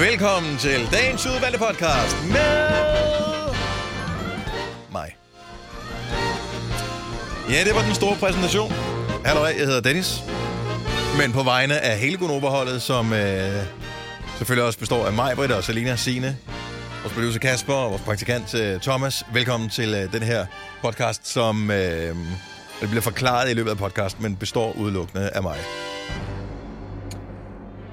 Velkommen til dagens udvalgte podcast med mig. Ja, det var den store præsentation. Hallo, jeg hedder Dennis. Men på vegne af hele Gunoverholdet, som øh, selvfølgelig også består af mig, Britta og Selina Sine, vores producer Kasper og vores praktikant øh, Thomas. Velkommen til øh, den her podcast, som øh, det bliver forklaret i løbet af podcasten, men består udelukkende af mig.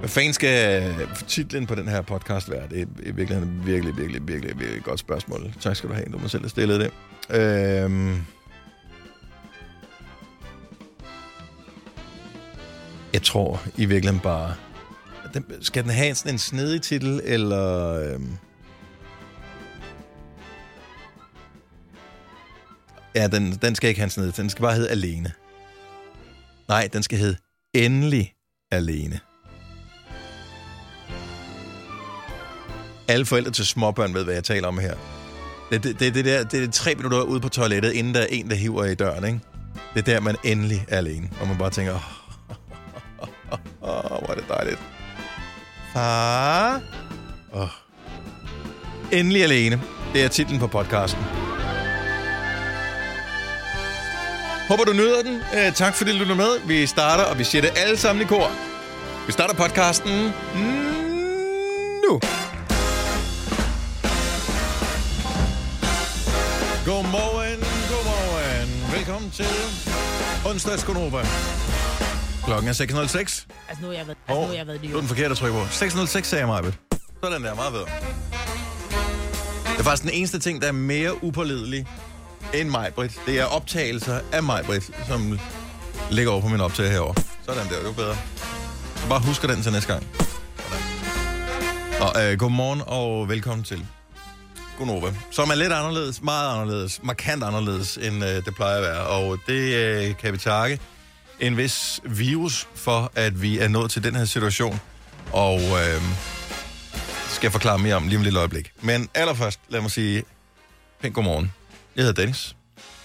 Hvad fanden skal titlen på den her podcast være? Det er i virkeligheden virkelig, virkelig, virkelig, virkelig godt spørgsmål. Tak skal du have, du må selv have stillet det. Øhm jeg tror i virkeligheden bare... Den, skal den have sådan en snedig titel, eller... Øhm ja, den, den skal ikke have en snedig Den skal bare hedde Alene. Nej, den skal hedde Endelig Alene. Alle forældre til småbørn ved, hvad jeg taler om her. Det, det, det, det, der, det er tre minutter ude på toilettet, inden der er en, der hiver i døren, ikke? Det er der, man endelig er alene. Og man bare tænker, åh, oh, oh, oh, oh, hvor er det dejligt. Far? Oh. Endelig alene. Det er titlen på podcasten. Håber, du nyder den. Øh, tak fordi du lytter med. Vi starter, og vi siger det alle sammen i kor. Vi starter podcasten nu. Til onsdags Gunova. Klokken er 6.06. Altså nu har jeg været, altså, nu har jeg været er New den forkerte at trykke på. 6.06 sagde jeg mig, Sådan der, meget bedre. Det er faktisk den eneste ting, der er mere upålidelig end mig, Britt. Det er optagelser af mig, Britt, som ligger over på min optag herovre. Sådan der, det var bedre. Så bare husker den til næste gang. Og, øh, godmorgen og velkommen til Gunova, som er lidt anderledes, meget anderledes, markant anderledes, end øh, det plejer at være. Og det øh, kan vi takke en vis virus for, at vi er nået til den her situation. Og øh, skal jeg forklare mere om lige om et lille øjeblik. Men allerførst, lad mig sige pænt godmorgen. Jeg hedder Dennis.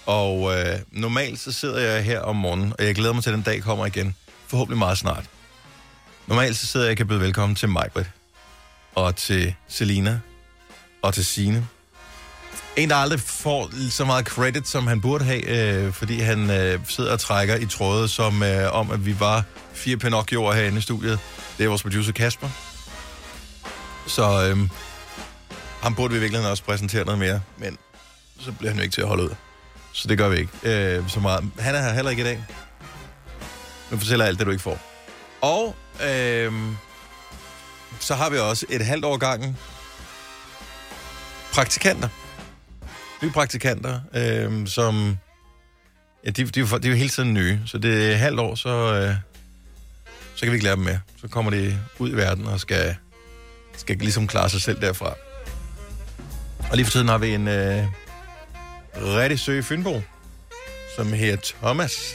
Og øh, normalt så sidder jeg her om morgenen, og jeg glæder mig til, at den dag kommer igen. Forhåbentlig meget snart. Normalt så sidder jeg og kan byde velkommen til Majbrit. Og til Selina og til Sine. En, der aldrig får så meget credit, som han burde have, øh, fordi han øh, sidder og trækker i trådet som øh, om, at vi var fire Pinocchioer herinde i studiet. Det er vores producer Kasper. Så øh, ham burde vi i virkeligheden også præsentere noget mere, men så bliver han jo ikke til at holde ud. Så det gør vi ikke øh, så meget. Han er her heller ikke i dag. Nu fortæller alt det, du ikke får. Og øh, så har vi også et halvt år gangen praktikanter. Nye praktikanter, øh, som... Ja, de, de, er jo- de er jo hele tiden nye, så det er et halvt år, så, øh, så kan vi ikke lære dem mere. Så kommer de ud i verden og skal, skal ligesom klare sig selv derfra. Og lige for tiden har vi en øh, rigtig søg i Fynbo, som hedder Thomas.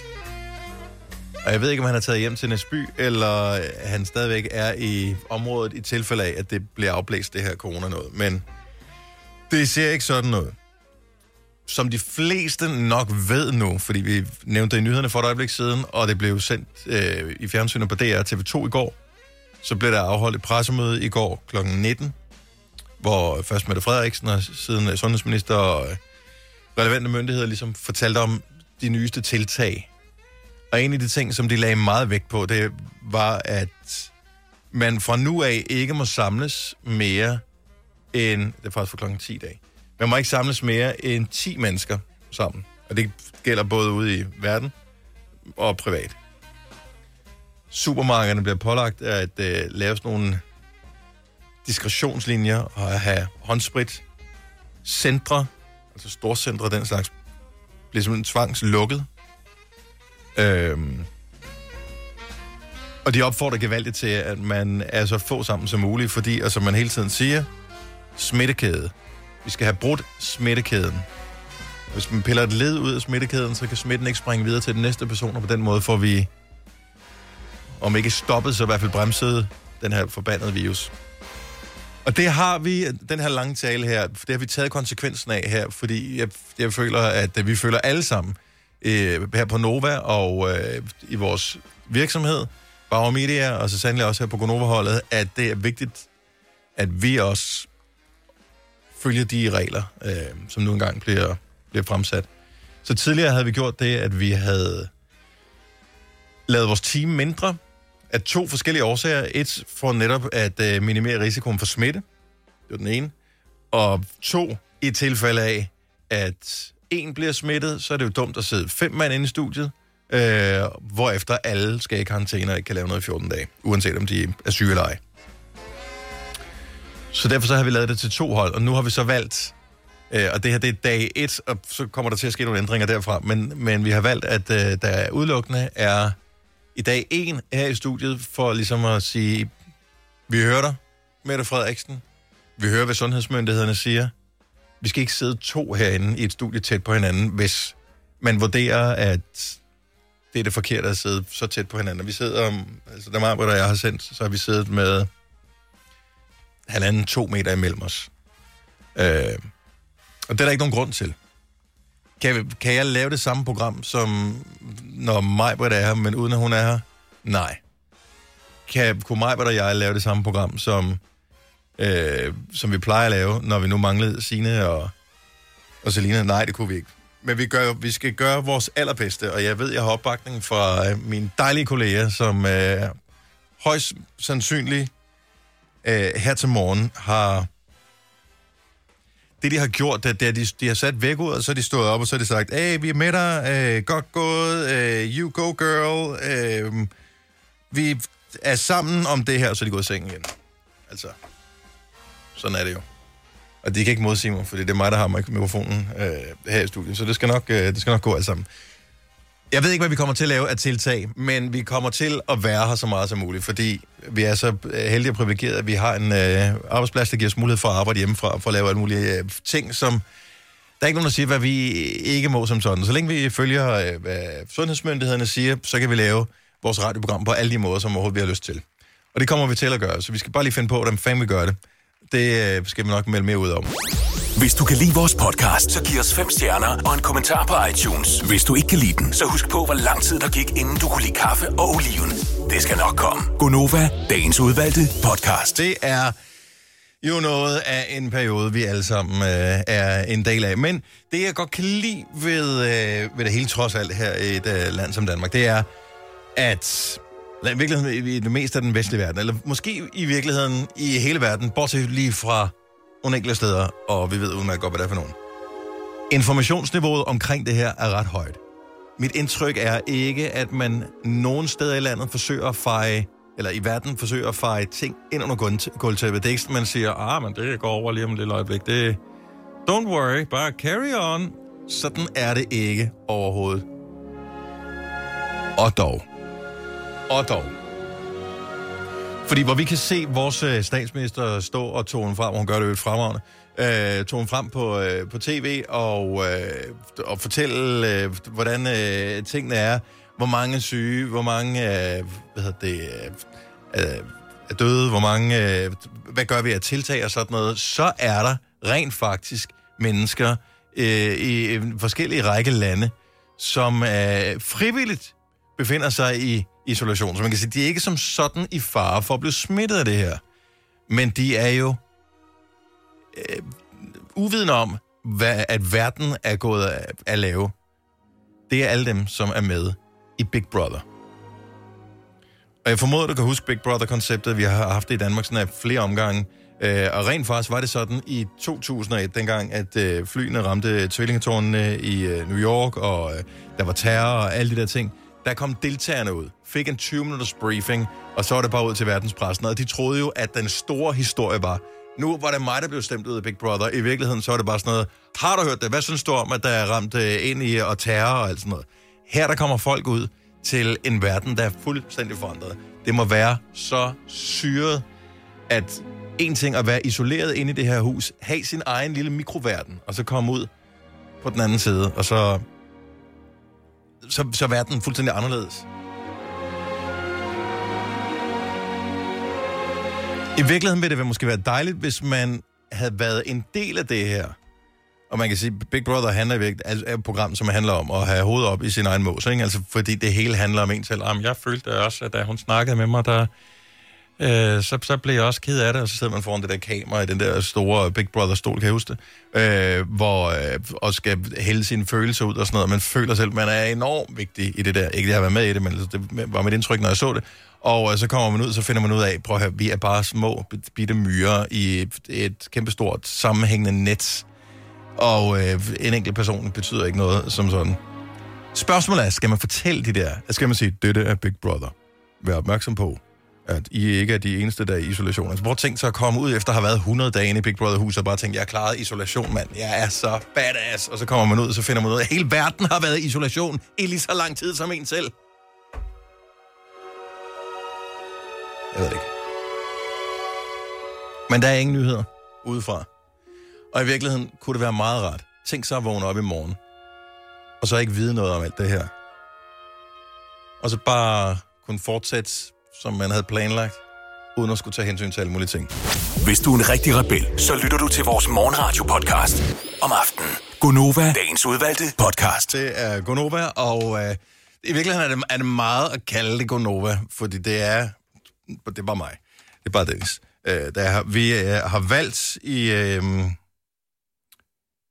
Og jeg ved ikke, om han er taget hjem til Næsby, eller øh, han stadigvæk er i området i tilfælde af, at det bliver afblæst, det her corona noget. Men det ser ikke sådan ud. Som de fleste nok ved nu, fordi vi nævnte det i nyhederne for et øjeblik siden, og det blev sendt øh, i fjernsynet på DR TV2 i går, så blev der afholdt et pressemøde i går kl. 19, hvor først Mette Frederiksen og siden øh, sundhedsminister og øh, relevante myndigheder ligesom fortalte om de nyeste tiltag. Og en af de ting, som de lagde meget vægt på, det var, at man fra nu af ikke må samles mere end, det er faktisk for klokken 10 i dag, man må ikke samles mere end 10 mennesker sammen. Og det gælder både ude i verden og privat. Supermarkederne bliver pålagt at øh, lave sådan nogle diskretionslinjer og at have håndsprit. Centre, altså storcentre, den slags, bliver simpelthen tvangslukket. Øhm, og de opfordrer gevaldigt til, at man er så få sammen som muligt, fordi, og som man hele tiden siger, smittekæde. Vi skal have brudt smittekæden. Hvis man piller et led ud af smittekæden, så kan smitten ikke springe videre til den næste person, og på den måde får vi, om ikke stoppet, så i hvert fald bremset den her forbandede virus. Og det har vi, den her lange tale her, det har vi taget konsekvensen af her, fordi jeg, jeg føler, at vi føler alle sammen øh, her på Nova og øh, i vores virksomhed, Bauer Media, og så sandelig også her på Gonova-holdet, at det er vigtigt, at vi også følger de regler, øh, som nu engang bliver, bliver fremsat. Så tidligere havde vi gjort det, at vi havde lavet vores team mindre af to forskellige årsager. Et for netop at øh, minimere risikoen for smitte. Det var den ene. Og to, i tilfælde af, at en bliver smittet, så er det jo dumt at sidde fem mand inde i studiet, øh, hvorefter alle skal i karantæne og ikke kan lave noget i 14 dage, uanset om de er syge eller ej. Så derfor så har vi lavet det til to hold, og nu har vi så valgt, øh, og det her det er dag et, og så kommer der til at ske nogle ændringer derfra, men, men vi har valgt, at øh, der udelukkende er i dag en her i studiet, for ligesom at sige, vi hører dig, Mette Frederiksen, vi hører, hvad sundhedsmyndighederne siger, vi skal ikke sidde to herinde i et studie tæt på hinanden, hvis man vurderer, at det er det forkerte at sidde så tæt på hinanden. Vi sidder, altså der meget, jeg har sendt, så har vi siddet med halvanden, to meter imellem os. Øh, og det er der ikke nogen grund til. Kan, kan jeg lave det samme program, som når Majbert er her, men uden at hun er her? Nej. Kan, kunne Majbert og jeg lave det samme program, som, øh, som vi plejer at lave, når vi nu manglede Sine og, og Selina? Nej, det kunne vi ikke. Men vi, gør, vi skal gøre vores allerbedste, og jeg ved, jeg har opbakning fra øh, mine dejlige kolleger, som øh, højst sandsynligt øh, her til morgen har... Det, de har gjort, det er, at de, de har sat væk ud, og så er de stået op, og så har de sagt, hey, vi er med dig, øh, godt gået, øh, you go girl, øh, vi er sammen om det her, og så er de gået i seng igen. Altså, sådan er det jo. Og de kan ikke modsige mig, fordi det er mig, der har mikrofonen øh, her i studiet, så det skal, nok, øh, det skal nok gå alt sammen. Jeg ved ikke, hvad vi kommer til at lave af tiltag, men vi kommer til at være her så meget som muligt, fordi vi er så øh, heldige og privilegerede, at vi har en øh, arbejdsplads, der giver os mulighed for at arbejde hjemmefra, for at lave alle mulige øh, ting, som... Der er ikke nogen, der siger, hvad vi ikke må som sådan. Så længe vi følger, øh, hvad sundhedsmyndighederne siger, så kan vi lave vores radioprogram på alle de måder, som overhovedet vi har lyst til. Og det kommer vi til at gøre, så vi skal bare lige finde på, hvordan fanden vi gør det. Det øh, skal vi nok melde mere ud om. Hvis du kan lide vores podcast, så giv os fem stjerner og en kommentar på iTunes. Hvis du ikke kan lide den, så husk på, hvor lang tid der gik, inden du kunne lide kaffe og oliven. Det skal nok komme. Gonova, dagens udvalgte podcast. Det er jo noget af en periode, vi alle sammen øh, er en del af. Men det, jeg godt kan lide ved, øh, ved det hele trods alt her i et øh, land som Danmark, det er, at i virkeligheden i det meste af den vestlige verden, eller måske i virkeligheden i hele verden, bortset lige fra nogle enkelte steder, og vi ved udmærket godt, hvad det er for nogen. Informationsniveauet omkring det her er ret højt. Mit indtryk er ikke, at man nogen steder i landet forsøger at feje, eller i verden forsøger at feje ting ind under gulvtæppet. Det er ikke man siger, ah, men det går over lige om et lille øjeblik. Det don't worry, bare carry on. Sådan er det ikke overhovedet. Og dog. Og dog. Fordi hvor vi kan se vores øh, statsminister stå og tone frem, og hun gør det jo et fremragende, øh, tone frem på, øh, på tv og, øh, og fortælle, øh, hvordan øh, tingene er, hvor mange syge, hvor mange øh, hvad hedder det, øh, er døde, hvor mange, øh, hvad gør vi af tiltag og sådan noget, så er der rent faktisk mennesker øh, i forskellige række lande, som øh, frivilligt befinder sig i isolation. Så man kan sige, de er ikke som sådan i fare for at blive smittet af det her. Men de er jo øh, uvidende om, hvad, at verden er gået af, at lave. Det er alle dem, som er med i Big Brother. Og jeg formoder, du kan huske Big Brother-konceptet. Vi har haft det i Danmark sådan af flere omgange. Øh, og rent faktisk var det sådan i 2001, dengang at øh, flyene ramte tvillingetårnene i øh, New York, og øh, der var terror og alle de der ting der kom deltagerne ud, fik en 20-minutters briefing, og så var det bare ud til verdenspressen, og de troede jo, at den store historie var, nu var det mig, der blev stemt ud af Big Brother. I virkeligheden så var det bare sådan noget, har du hørt det? Hvad synes du om, at der er ramt øh, ind i og terror og alt sådan noget? Her der kommer folk ud til en verden, der er fuldstændig forandret. Det må være så syret, at en ting at være isoleret inde i det her hus, have sin egen lille mikroverden, og så komme ud på den anden side, og så så, så er verden fuldstændig anderledes. I virkeligheden ville det måske være dejligt, hvis man havde været en del af det her. Og man kan sige, Big Brother handler i altså er et program, som handler om at have hovedet op i sin egen mås, ikke? Altså, fordi det hele handler om en selv. Jamen, jeg følte også, at da hun snakkede med mig, der, øh, så, så blev jeg også ked af det, og så sidder man foran det der kamera i den der store Big Brother-stol, kan jeg huske det, øh, hvor, øh, og skal hælde sine følelser ud og sådan noget. Man føler selv, man er enormt vigtig i det der. Ikke at jeg har været med i det, men altså, det var mit indtryk, når jeg så det. Og øh, så kommer man ud, så finder man ud af, prøv at høre, vi er bare små, bitte myrer i et, et kæmpestort sammenhængende net. Og øh, en enkelt person betyder ikke noget som sådan. Spørgsmålet er, skal man fortælle de der, skal man sige, dette er Big Brother? Vær opmærksom på, at I ikke er de eneste, der er i isolation. Altså, hvor tænkt så at komme ud efter at have været 100 dage inde i Big Brother-huset og bare tænke, jeg har klaret isolation, mand. Jeg er så badass. Og så kommer man ud, og så finder man ud af, at hele verden har været i isolation i lige så lang tid som en selv. Jeg ved det ikke. Men der er ingen nyheder udefra. Og i virkeligheden kunne det være meget rart. Tænk så at vågne op i morgen. Og så ikke vide noget om alt det her. Og så bare kunne fortsætte, som man havde planlagt, uden at skulle tage hensyn til alle mulige ting. Hvis du er en rigtig rebel, så lytter du til vores morgenradio-podcast om aftenen. Gunova, dagens udvalgte podcast. Det er Gonova, og øh, i virkeligheden er det, er det meget at kalde det Gonova, fordi det er, det er bare mig. Det er bare Dennis. Øh, der har, vi øh, har valgt i, øh,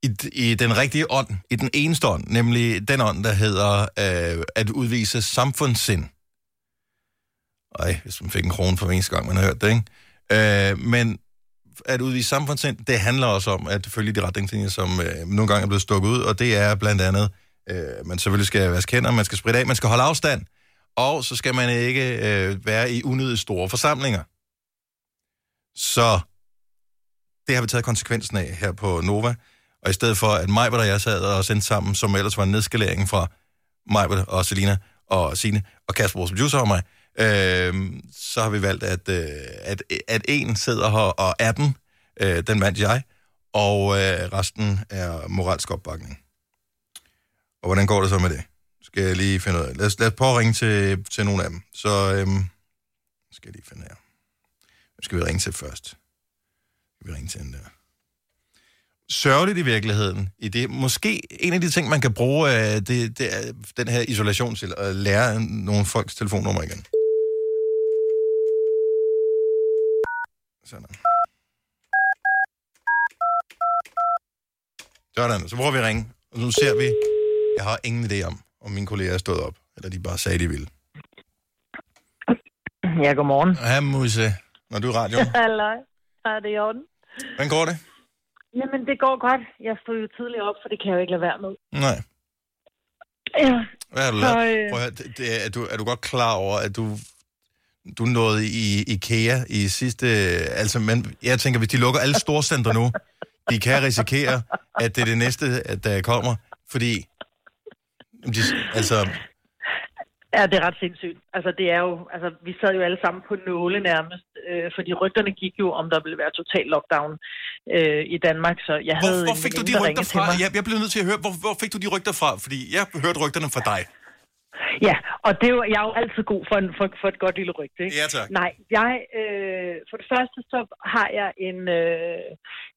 i, i den rigtige ånd, i den eneste ånd, nemlig den ånd, der hedder øh, at udvise samfundssind. Ej, hvis man fik en krone for eneste gang, man har hørt det, ikke? Øh, men at udvise samfundssind, det handler også om at følge de retningslinjer, som øh, nogle gange er blevet stukket ud, og det er blandt andet, øh, man selvfølgelig skal vaske hænder, man skal spritte af, man skal holde afstand, og så skal man ikke øh, være i unødigt store forsamlinger. Så det har vi taget konsekvensen af her på Nova. Og i stedet for, at mig, og jeg sad og sendte sammen, som ellers var en nedskalering fra mig og Selina og Sine og Kasper, vores producer og mig, øh, så har vi valgt, at, øh, at, at en sidder her og er den, øh, den vandt jeg, og øh, resten er moralsk opbakning. Og hvordan går det så med det? Skal jeg lige finde ud af. Lad os, lad os prøve at ringe til, til nogle af dem. Så øh, skal jeg lige finde her. Hvem skal vi ringe til først? Skal vi ringe til den der? Sørgeligt i virkeligheden. I det. Måske en af de ting, man kan bruge, øh, det, det er den her isolation til at lære nogle folks telefonnummer igen. Sådan. Sådan, så prøver vi at ringe. Og nu ser vi, jeg har ingen idé om, om mine kolleger er stået op, eller de bare sagde, de ville. Ja, godmorgen. Hej, Musse. Når du er i radioen. Halløj. Er det i orden? Hvordan går det? Jamen, det går godt. Jeg stod jo tidligt op, for det kan jeg jo ikke lade være med. Nej. Ja, Hvad har du Så, lavet? øh, Prøv at høre, det, det, er, du, er du godt klar over, at du, du nåede i IKEA i sidste... Altså, men jeg tænker, hvis de lukker alle storcenter nu, de kan risikere, at det er det næste, at der kommer, fordi... De, altså, ja, det er ret sindssygt. Altså, det er jo, altså, vi sad jo alle sammen på nåle nærmest, øh, fordi rygterne gik jo, om der ville være total lockdown øh, i Danmark, så jeg hvor, havde hvor fik du de rygter fra? Jeg, jeg blev nødt til at høre, hvor, hvor fik du de rygter fra? Fordi jeg hørte rygterne fra dig. Ja, og det er jo, jeg er jo altid god for, en, for, for et godt lille rygte, ikke? Ja, tak. Nej, jeg, øh, for det første så har jeg en, øh,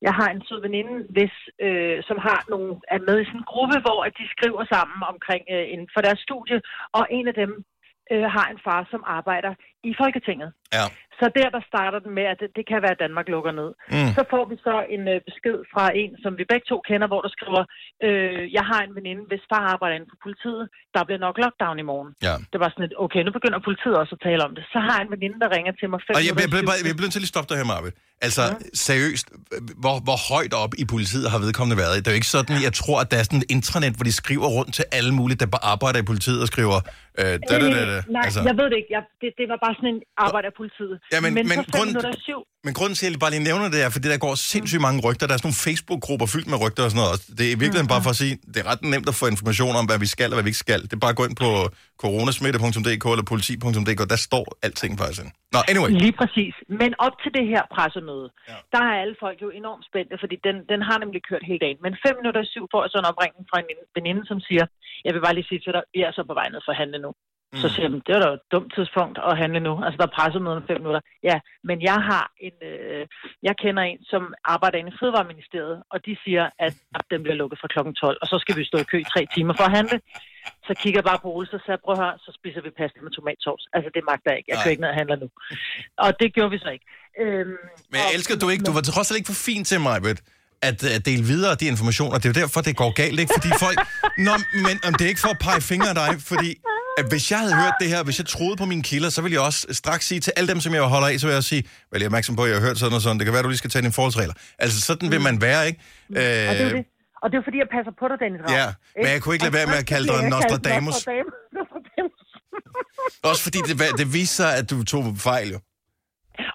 jeg har en sød veninde, hvis, øh, som har nogle, er med i sådan en gruppe, hvor at de skriver sammen omkring øh, inden for deres studie, og en af dem øh, har en far, som arbejder i Folketinget. Ja. Så der, der starter den med, at det, det kan være, at Danmark lukker ned. Mm. Så får vi så en øh, besked fra en, som vi begge to kender, hvor der skriver, øh, jeg har en veninde, hvis far arbejder inden for politiet, der bliver nok lockdown i morgen. Ja. Det var sådan et, okay, nu begynder politiet også at tale om det. Så har jeg en veninde, der ringer til mig fem Og jeg, jeg, jeg, jeg, jeg bliver nødt til at lige stoppe dig her, Marve. Altså, ja. seriøst, hvor, hvor højt op i politiet har vedkommende været? Det er jo ikke sådan, jeg tror, at der er sådan et intranet, hvor de skriver rundt til alle mulige, der bare arbejder i politiet og skriver... Øh, da, da, da, da. Øh, Nej, altså. jeg ved det ikke. Jeg, det, det var bare sådan en arbejder af politiet. Ja, men- men men så grund- minutter i syv. Men grunden til, at jeg bare lige nævner det, er, fordi der går sindssygt mange rygter. Der er sådan nogle Facebook-grupper fyldt med rygter og sådan noget. Det er i virkeligheden bare for at sige, det er ret nemt at få information om, hvad vi skal og hvad vi ikke skal. Det er bare at gå ind på coronasmitte.dk eller politi.dk. Der står alting faktisk. ind. Nå, anyway. Lige præcis. Men op til det her pressemøde, Ja. der er alle folk jo enormt spændte, fordi den, den har nemlig kørt hele dagen. Men fem minutter i syv får jeg så en opringning fra en veninde, som siger, jeg vil bare lige sige til dig, vi er så på vej ned for at handle nu. Så siger jeg, det er da et dumt tidspunkt at handle nu. Altså, der er pressemøde om fem minutter. Ja, men jeg har en, øh, jeg kender en, som arbejder inde i Fødevareministeriet, og de siger, at den bliver lukket fra klokken 12, og så skal vi stå i kø i tre timer for at handle. Så kigger jeg bare på Ole, så sagde prøv at høre, så spiser vi pasta med tomatsovs. Altså, det magter jeg ikke. Jeg kører ikke ned og handler nu. Og det gjorde vi så ikke. Øhm, Men jeg og- elsker du ikke. Du var trods alt ikke for fint til mig, Britt, at, at dele videre de informationer. Det er jo derfor, det går galt, ikke? Fordi folk... Nå, men om det er ikke for at pege fingre af dig, fordi at hvis jeg havde hørt det her, hvis jeg troede på mine kilder, så ville jeg også straks sige til alle dem, som jeg holder af, så vil jeg også sige, vel, jeg er opmærksom på, at jeg har hørt sådan og sådan. Det kan være, du lige skal tage dine forholdsregler. Altså, sådan vil man være, ikke? Og det er Øh, det. Og det er fordi, jeg passer på dig, Dennis Ravn. Ja, men jeg kunne ikke lade være med at kalde dig Nostradamus. Nostradamus. også fordi det, det viste sig, at du tog fejl, jo.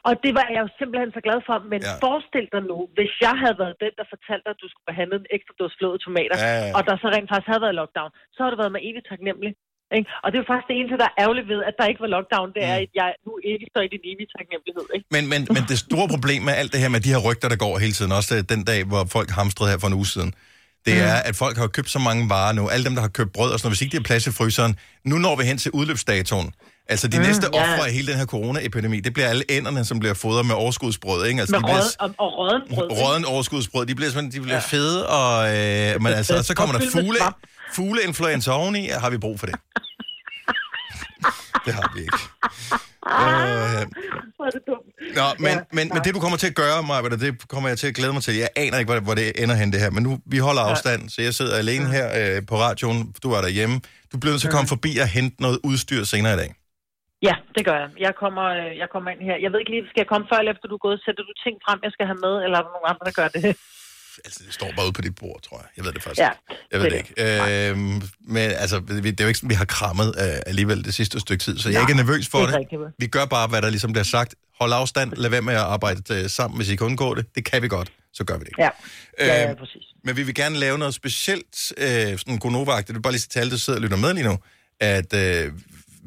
Og det var jeg jo simpelthen så glad for. Men Ja. forestil dig nu, hvis jeg havde været den, der fortalte dig, at du skulle behandle en ekstra dåse flåede tomater, Ja, ja, ja. og der så rent faktisk havde været lockdown, så har det været mig evigt taknemmelig. Ikke? Og det er jo faktisk det eneste, der er ærgerligt ved, at der ikke var lockdown, det Mm. er, at jeg nu ikke står i din evige taknemmelighed. Ikke? Men, men, men det store problem med alt det her med de her rygter, der går hele tiden, også den dag, hvor folk hamstrede her for en uge siden, det er, at folk har købt så mange varer nu. Alle dem, der har købt brød og sådan noget, hvis ikke de har plads i fryseren, nu når vi hen til udløbsdatoen. Altså de næste ja. ofre af hele den her coronaepidemi, det bliver alle ænderne, som bliver fodret med overskudsbrød. Ikke? Altså, Med de bliver, rød, og, og røden brød. råden overskudsbrød, de bliver, de bliver ja. fede, og, øh, men altså, så kommer der fugle. Fugleinfluenza oveni, har vi brug for det? det har vi ikke. Øh. Nå, men, men, men det du kommer til at gøre, Maja, det kommer jeg til at glæde mig til. Jeg aner ikke, hvor, hvor det ender hen det her, men nu, vi holder afstand, så jeg sidder alene her øh, på radioen, du er derhjemme. Du bliver nødt til at komme forbi og hente noget udstyr senere i dag. Ja, det gør jeg. Jeg kommer, øh, jeg kommer ind her. Jeg ved ikke lige, skal jeg komme før eller efter du er gået? Sætter du ting frem, jeg skal have med, eller er der nogen andre, der gør det? Altså, det står bare ude på dit bord, tror jeg. Jeg ved det faktisk Ja, ikke. Jeg ved det det ikke. Øhm, men altså, vi- det er jo ikke sådan, vi har krammet øh, alligevel det sidste stykke tid, så jeg er ikke nervøs for det det. rigtigt. Vi gør bare, hvad der ligesom bliver sagt. Hold afstand, lad være med at arbejde øh, sammen, hvis I kan undgå det. Det kan vi godt, så gør vi det. Ja, ja, ja Øhm, præcis. Men vi vil gerne lave noget specielt, øh, sådan Gonova-agtigt. Det er bare lige sige til alle, der sidder og lytter med lige nu, at øh,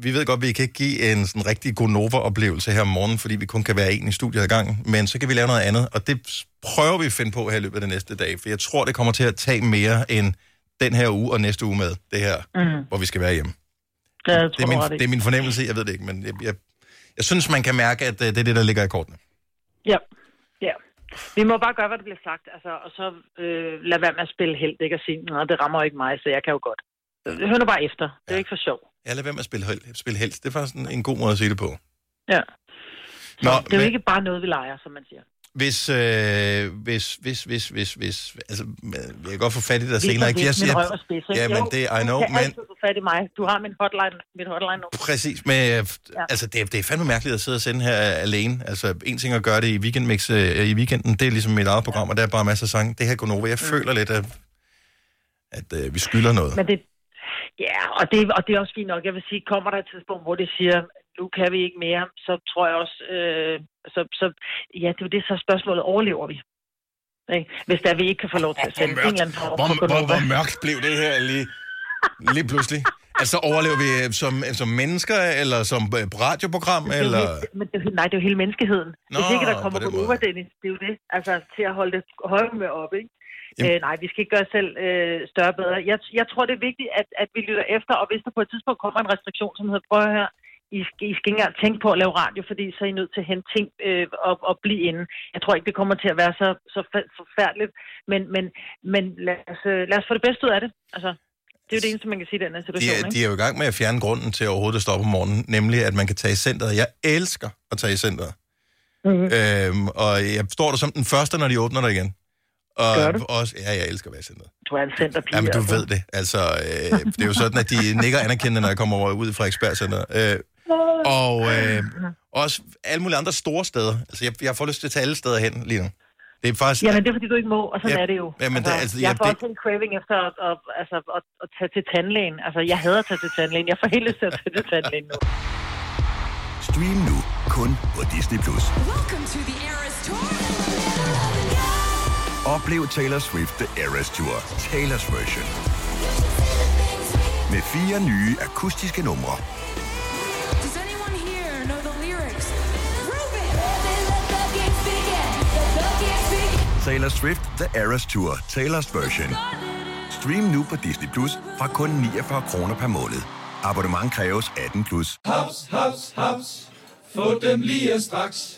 vi ved godt, at vi kan ikke give en sådan rigtig Gonova-oplevelse her om morgenen, fordi vi kun kan være en i studiet ad gangen. Men så kan vi lave noget andet, og det prøver vi at finde på her i løbet af det næste dag, for jeg tror, det kommer til at tage mere end den her uge og næste uge med det her, Mm. hvor vi skal være hjemme. Det, tror Det er, min, det er min fornemmelse, jeg ved det ikke, men jeg, jeg, jeg synes, man kan mærke, at øh, det er det, der ligger i kortene. Ja, ja. Vi må bare gøre, hvad der bliver sagt, altså, og så øh, lad være med at spille held, ikke at sige, nej, det rammer ikke mig, så jeg kan jo godt. Hør nu bare efter. Det er Ja. ikke for sjov. Ja, lad være med at spille, spille helst. Det er faktisk en, en god måde at sige det på. Ja. Nå, Det er jo men- ikke bare noget, vi leger, som man siger. Hvis, øh, hvis, hvis, hvis, hvis, hvis, altså, jeg kan godt få fat i dig senere. Ikke? hvis, Jeg ikke? ja, men det, I du know, men få fat i mig. Du har min hotline, mit hotline nu. præcis, men øh, altså, det, er- det er fandme mærkeligt at sidde og sende her alene. Altså, en ting at gøre det i weekendmix øh, i weekenden, det er ligesom mit eget program, og der er bare masser af sange. Det her går over. Jeg føler lidt, at, at øh, vi skylder noget. Men det, ja, og det, og det er også fint nok. Jeg vil sige, kommer der et tidspunkt, hvor det siger, nu kan vi ikke mere, så tror jeg også, øh, så, så, ja, det er jo det, så er spørgsmålet, overlever vi? Ikke? Hvis der vi ikke kan få lov til at sende en eller anden form hvor, hvor, hvor mørkt blev det her lige, lige pludselig? Altså, overlever vi øh, som, som mennesker, eller som øh, radioprogram, Det er eller... Men det, er nej, det er jo hele menneskeheden. Nå, Hvis ikke der på kommer Gonova, måde. Dennis, det er jo det. Altså, til at holde det med op, ikke? Jamen- Øh, nej, vi skal ikke gøre os selv øh, større bedre. Jeg, jeg tror, det er vigtigt, at, at vi lytter efter, og hvis der på et tidspunkt kommer en restriktion, som hedder, prøv her, I skal, I skal ikke engang tænke på at lave radio, fordi så er I nødt til at hente ting øh, og, og blive inde. Jeg tror ikke, det kommer til at være så, så forfærdeligt, men, men, men lad, os, øh, lad os få det bedste ud af det. Altså, det er jo det eneste, man kan sige i den her De situation. er, ikke? de er jo i gang med at fjerne grunden til overhovedet at stoppe om morgenen, nemlig at man kan tage i centret. Jeg elsker at tage i centret. Mhm. Øhm, og jeg står der som den første, når de åbner der igen. Og Gør du? Også, ja, jeg elsker at være i centret. Du er en centerpige. Ja, men du altså. ved det. Altså, øh, det er jo sådan, at de nikker anerkendende, når jeg kommer over ud fra ekspertcenter. Øh, og øh, også alle mulige andre store steder. Altså, jeg, jeg får lyst til at tage alle steder hen lige nu. Det er faktisk... Jamen, det er, fordi du ikke må, og sådan Ja, er det jo. jamen, det- altså, jeg ja, får det- også en craving efter at, at, altså, at, at tage til tandlægen. Altså, jeg hader at tage til tandlægen. Jeg får helt lyst til at tage til tandlægen nu. Stream nu kun på Disney+. Plus. Oplev Taylor Swift The Eras Tour, Taylor's version. Med fire nye akustiske numre. Taylor Swift The Eras Tour, Taylor's version. Stream nu på Disney Plus fra kun 49 kroner per måned. Abonnement kræves 18 plus. Haps, haps, haps. Få dem lige straks.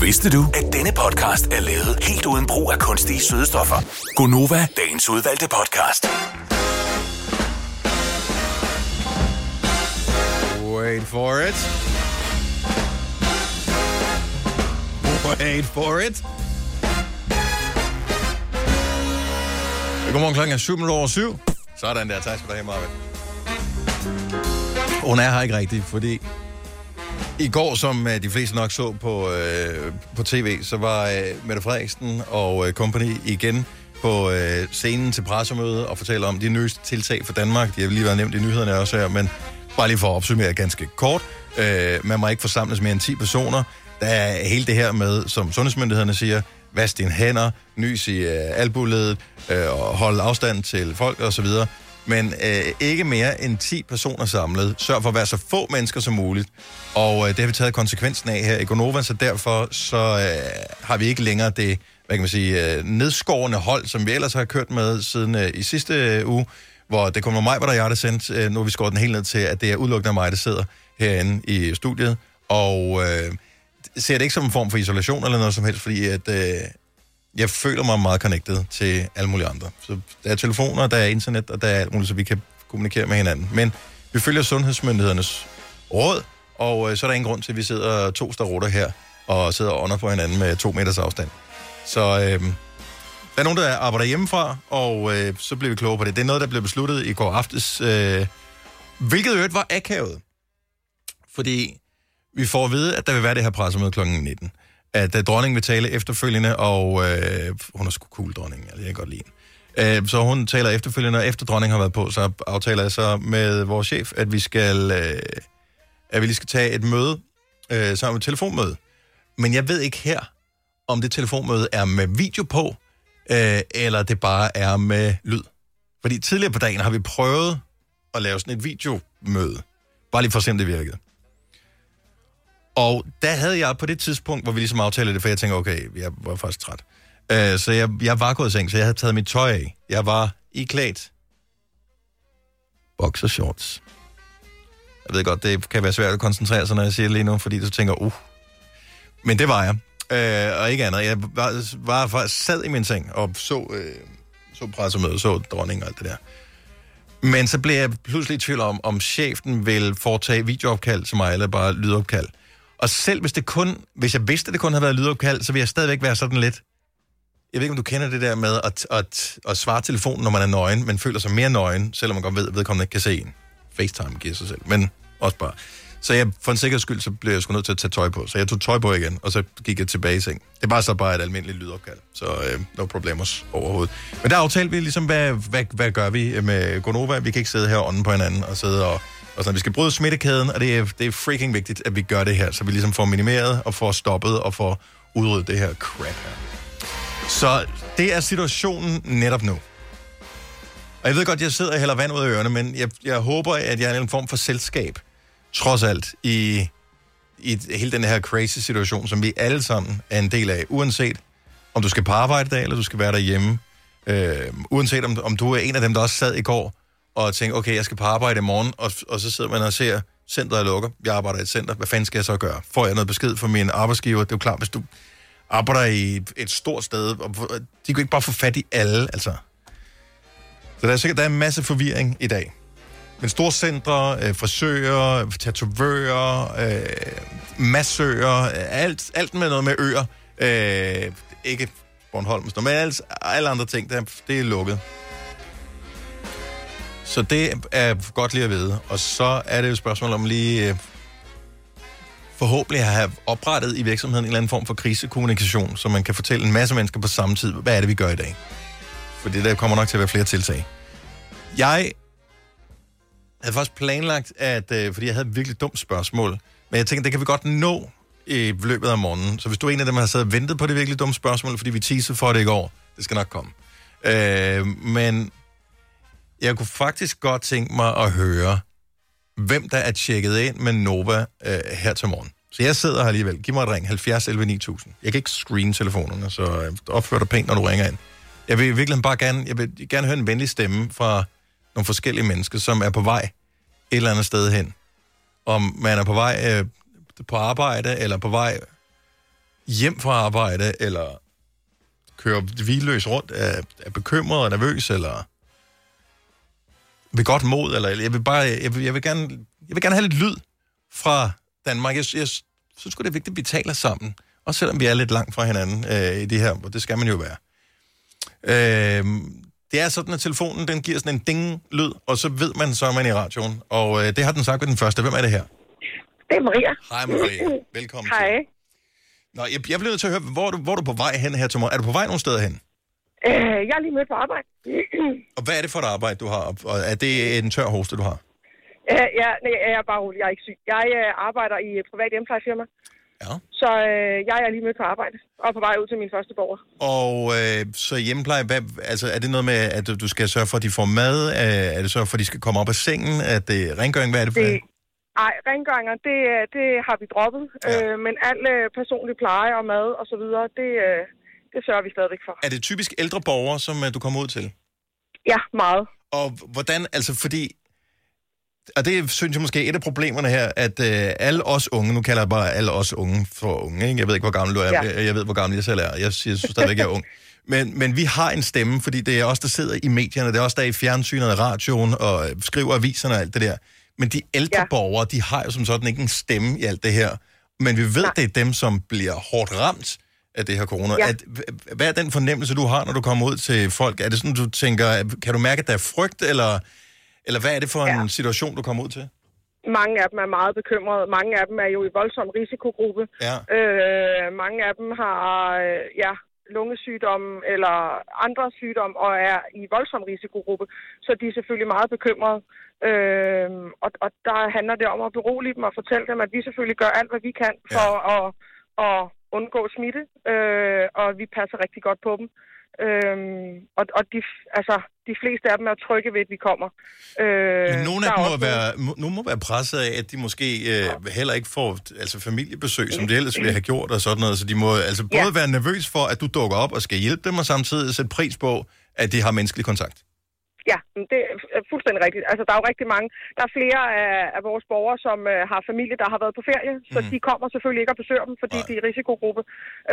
Vidste du, at denne podcast er lavet helt uden brug af kunstige sødestoffer? Gonova, dagens udvalgte podcast. Wait for it. Wait for it. Godmorgen klokken er 7 over 7. Sådan der, tak skal du have, Marvind. Hun er her ikke rigtigt, fordi i går, som øh, de fleste nok så på, øh, på tv, så var øh, Mette Frederiksen og øh, company igen på øh, scenen til pressemøde og fortæller om de nyeste tiltag for Danmark. De har lige været nævnt i nyhederne også her, men bare lige for at opsummere ganske kort. Øh, man må ikke forsamles mere end 10 personer. Der er hele det her med, som sundhedsmyndighederne siger, vask dine hænder, nys i øh, albuledet, øh, og hold afstand til folk osv., men øh, ikke mere end 10 personer samlet. Sørg for at være så få mennesker som muligt. Og øh, det har vi taget konsekvensen af her i Gonova, så derfor så øh, har vi ikke længere det, hvad kan man sige, øh, nedskårende hold, som vi ellers har kørt med siden øh, i sidste øh, uge, hvor det kommer mig, hvor der jeg det sendt. Øh, nu har vi skåret den helt ned til, at det er udelukkende mig, der sidder herinde i studiet. Og øh, ser det ikke som en form for isolation eller noget som helst, fordi at, øh, jeg føler mig meget connected til alle mulige andre. Så der er telefoner, der er internet, og der er alt muligt, så vi kan kommunikere med hinanden. Men vi følger sundhedsmyndighedernes råd, og øh, så er der ingen grund til, at vi sidder to starotter her og sidder og ånder på hinanden med to meters afstand. Så øh, der er nogen, der arbejder hjemmefra, og øh, så bliver vi klogere på det. Det er noget, der blev besluttet i går aftes, øh, hvilket øvrigt var akavet. Fordi vi får at vide, at der vil være det her pressemøde kl. 19 at uh, dronningen vil tale efterfølgende, og øh, hun er sgu cool, dronningen, altså, jeg kan godt lide hende. Øh, så hun taler efterfølgende, og efter dronningen har været på, så aftaler jeg så med vores chef, at vi skal, øh, at vi lige skal tage et møde, øh, sammen med et telefonmøde. Men jeg ved ikke her, om det telefonmøde er med video på, øh, eller det bare er med lyd. Fordi tidligere på dagen har vi prøvet at lave sådan et videomøde. Bare lige for at se, om det virkede. Og der havde jeg på det tidspunkt, hvor vi ligesom aftalte det, for jeg tænkte, okay, jeg var faktisk træt. Øh, så jeg, jeg var gået i seng, så jeg havde taget mit tøj af. Jeg var i klædt. Boxershorts. Jeg ved godt, det kan være svært at koncentrere sig, når jeg siger det lige nu, fordi du tænker, uh. Men det var jeg. Øh, og ikke andet. Jeg var, var faktisk sad i min seng og så, øh, så pressemødet, så dronningen og alt det der. Men så blev jeg pludselig i tvivl om, om chefen vil foretage videoopkald til mig, eller bare lydopkald. Og selv hvis det kun, hvis jeg vidste, at det kun havde været lydopkald, så ville jeg stadigvæk være sådan lidt... Jeg ved ikke, om du kender det der med at, at, at svare telefonen, når man er nøgen, men føler sig mere nøgen, selvom man godt ved, at vedkommende ikke kan se en. FaceTime giver sig selv, men også bare. Så jeg, for en sikkerheds skyld, så blev jeg sgu nødt til at tage tøj på. Så jeg tog tøj på igen, og så gik jeg tilbage i seng. Det var så bare et almindeligt lydopkald, så øh, no problemer overhovedet. Men der aftalte vi ligesom, hvad, hvad, hvad gør vi med Gonova? Vi kan ikke sidde her og på hinanden og sidde og og sådan, vi skal bryde smittekæden, og det er, det er freaking vigtigt, at vi gør det her, så vi ligesom får minimeret og får stoppet og får udryddet det her crap her. Så det er situationen netop nu. Og jeg ved godt, jeg sidder og hælder vand ud af ørerne, men jeg, jeg håber, at jeg er en form for selskab, trods alt, i, i hele den her crazy situation, som vi alle sammen er en del af, uanset om du skal på arbejde i dag, eller du skal være derhjemme. Øh, uanset om, om du er en af dem, der også sad i går og tænke, okay, jeg skal på arbejde i morgen, og, og så sidder man og ser, centret lukker, jeg arbejder i et center, hvad fanden skal jeg så gøre? Får jeg noget besked fra min arbejdsgiver? Det er jo klart, hvis du arbejder i et, stort sted, og de kan ikke bare få fat i alle, altså. Så der er sikkert der er en masse forvirring i dag. Men store centre, øh, frisører, tatovører, øh, massører, øh, alt, alt med noget med øer. Øh, ikke Bornholm, men alt, alle andre ting, der, det er lukket. Så det er godt lige at vide. Og så er det jo et spørgsmål om lige øh, forhåbentlig at have oprettet i virksomheden en eller anden form for krisekommunikation, så man kan fortælle en masse mennesker på samme tid, hvad er det, vi gør i dag. For det der kommer nok til at være flere tiltag. Jeg havde faktisk planlagt, at, øh, fordi jeg havde et virkelig dumt spørgsmål, men jeg tænkte, det kan vi godt nå i løbet af morgenen. Så hvis du er en af dem, der har siddet og ventet på det virkelig dumme spørgsmål, fordi vi teasede for det i går, det skal nok komme. Øh, men jeg kunne faktisk godt tænke mig at høre, hvem der er tjekket ind med Nova øh, her til morgen. Så jeg sidder her alligevel. Giv mig et ring. 70 11 9000. Jeg kan ikke screen telefonerne, så øh, opfør dig pænt, når du ringer ind. Jeg vil virkelig bare gerne, jeg vil gerne høre en venlig stemme fra nogle forskellige mennesker, som er på vej et eller andet sted hen. Om man er på vej øh, på arbejde, eller på vej hjem fra arbejde, eller kører hvileløs rundt, er, er bekymret og nervøs, eller ved godt mod, eller jeg vil bare, jeg vil, jeg vil, gerne, jeg vil gerne have lidt lyd fra Danmark. Jeg, jeg synes det er vigtigt, at vi taler sammen. Også selvom vi er lidt langt fra hinanden øh, i det her, og det skal man jo være. Øh, det er sådan, at telefonen den giver sådan en ding-lyd, og så ved man, så er man i radioen. Og øh, det har den sagt ved den første. Hvem er det her? Det er Maria. Hej Maria. Velkommen Hej. til. Nå, jeg, jeg bliver nødt til at høre, hvor er, du, hvor er du på vej hen her til morgen? Er du på vej nogen steder hen? Øh, jeg er lige mødt på arbejde. Og hvad er det for et arbejde, du har? Og er det en tør hoste, du har? Øh, ja, nej, jeg er bare rolig. Jeg er ikke syg. Jeg øh, arbejder i et privat hjemmeplejefirma. Ja. Så øh, jeg er lige mødt på arbejde og på vej ud til min første borger. Og øh, så hjemmepleje, hvad, altså, er det noget med, at du- du skal sørge for, at de får mad? Øh, Er det så for, at de skal komme op af sengen? Er det rengøring? Hvad er det for? Det, ej, rengøringer, det, øh, det har vi droppet. Ja. Øh, men al øh, personlig pleje og mad og så videre, det, øh, det sørger vi stadigvæk for. Er det typisk ældre borgere, som øh, du kommer ud til? Ja, meget. Og hvordan, altså fordi, og det synes jeg måske er et af problemerne her, at øh, alle os unge, nu kalder jeg bare alle os unge for unge, ikke? jeg ved ikke, hvor gammel du er, Ja. jeg, jeg ved, hvor gammel jeg selv er, jeg jeg synes stadigvæk, jeg er ung. Men, men vi har en stemme, fordi det er os, der sidder i medierne, det er os, der er i fjernsynet og radioen og øh, skriver aviserne og alt det der. Men de ældre ja. borgere, de har jo som sådan ikke en stemme i alt det her. Men vi ved, det er dem, som bliver hårdt ramt af det her corona. Ja. At, hvad er den fornemmelse, du har, når du kommer ud til folk? Er det sådan, du tænker, kan du mærke, at der er frygt, eller, eller hvad er det for en Ja. situation, du kommer ud til? Mange af dem er meget bekymrede. Mange af dem er jo i voldsom risikogruppe. Ja. Øh, mange af dem har øh, ja, lungesygdomme eller andre sygdomme og er i voldsom risikogruppe. Så de er selvfølgelig meget bekymrede. Øh, og, og der handler det om at berolige dem og fortælle dem, at vi selvfølgelig gør alt, hvad vi kan for ja. at, at undgå smitte. Øh, og vi passer rigtig godt på dem. Øhm, og og de, altså, de fleste af dem er trygge ved, at vi kommer. Øh, Men nogle af dem må være, nogle må være presset af, at de måske øh, heller ikke får altså familiebesøg, som de ellers ville have gjort og sådan noget. Så de må altså både være nervøs for, at du dukker op og skal hjælpe dem, og samtidig sætte pris på, at de har menneskelig kontakt. Ja, det fuldstændig rigtigt. Altså, der er jo rigtig mange. Der er flere af, af vores borgere, som øh, har familie, der har været på ferie, så de kommer selvfølgelig ikke og besøger dem, fordi de er risikogruppe.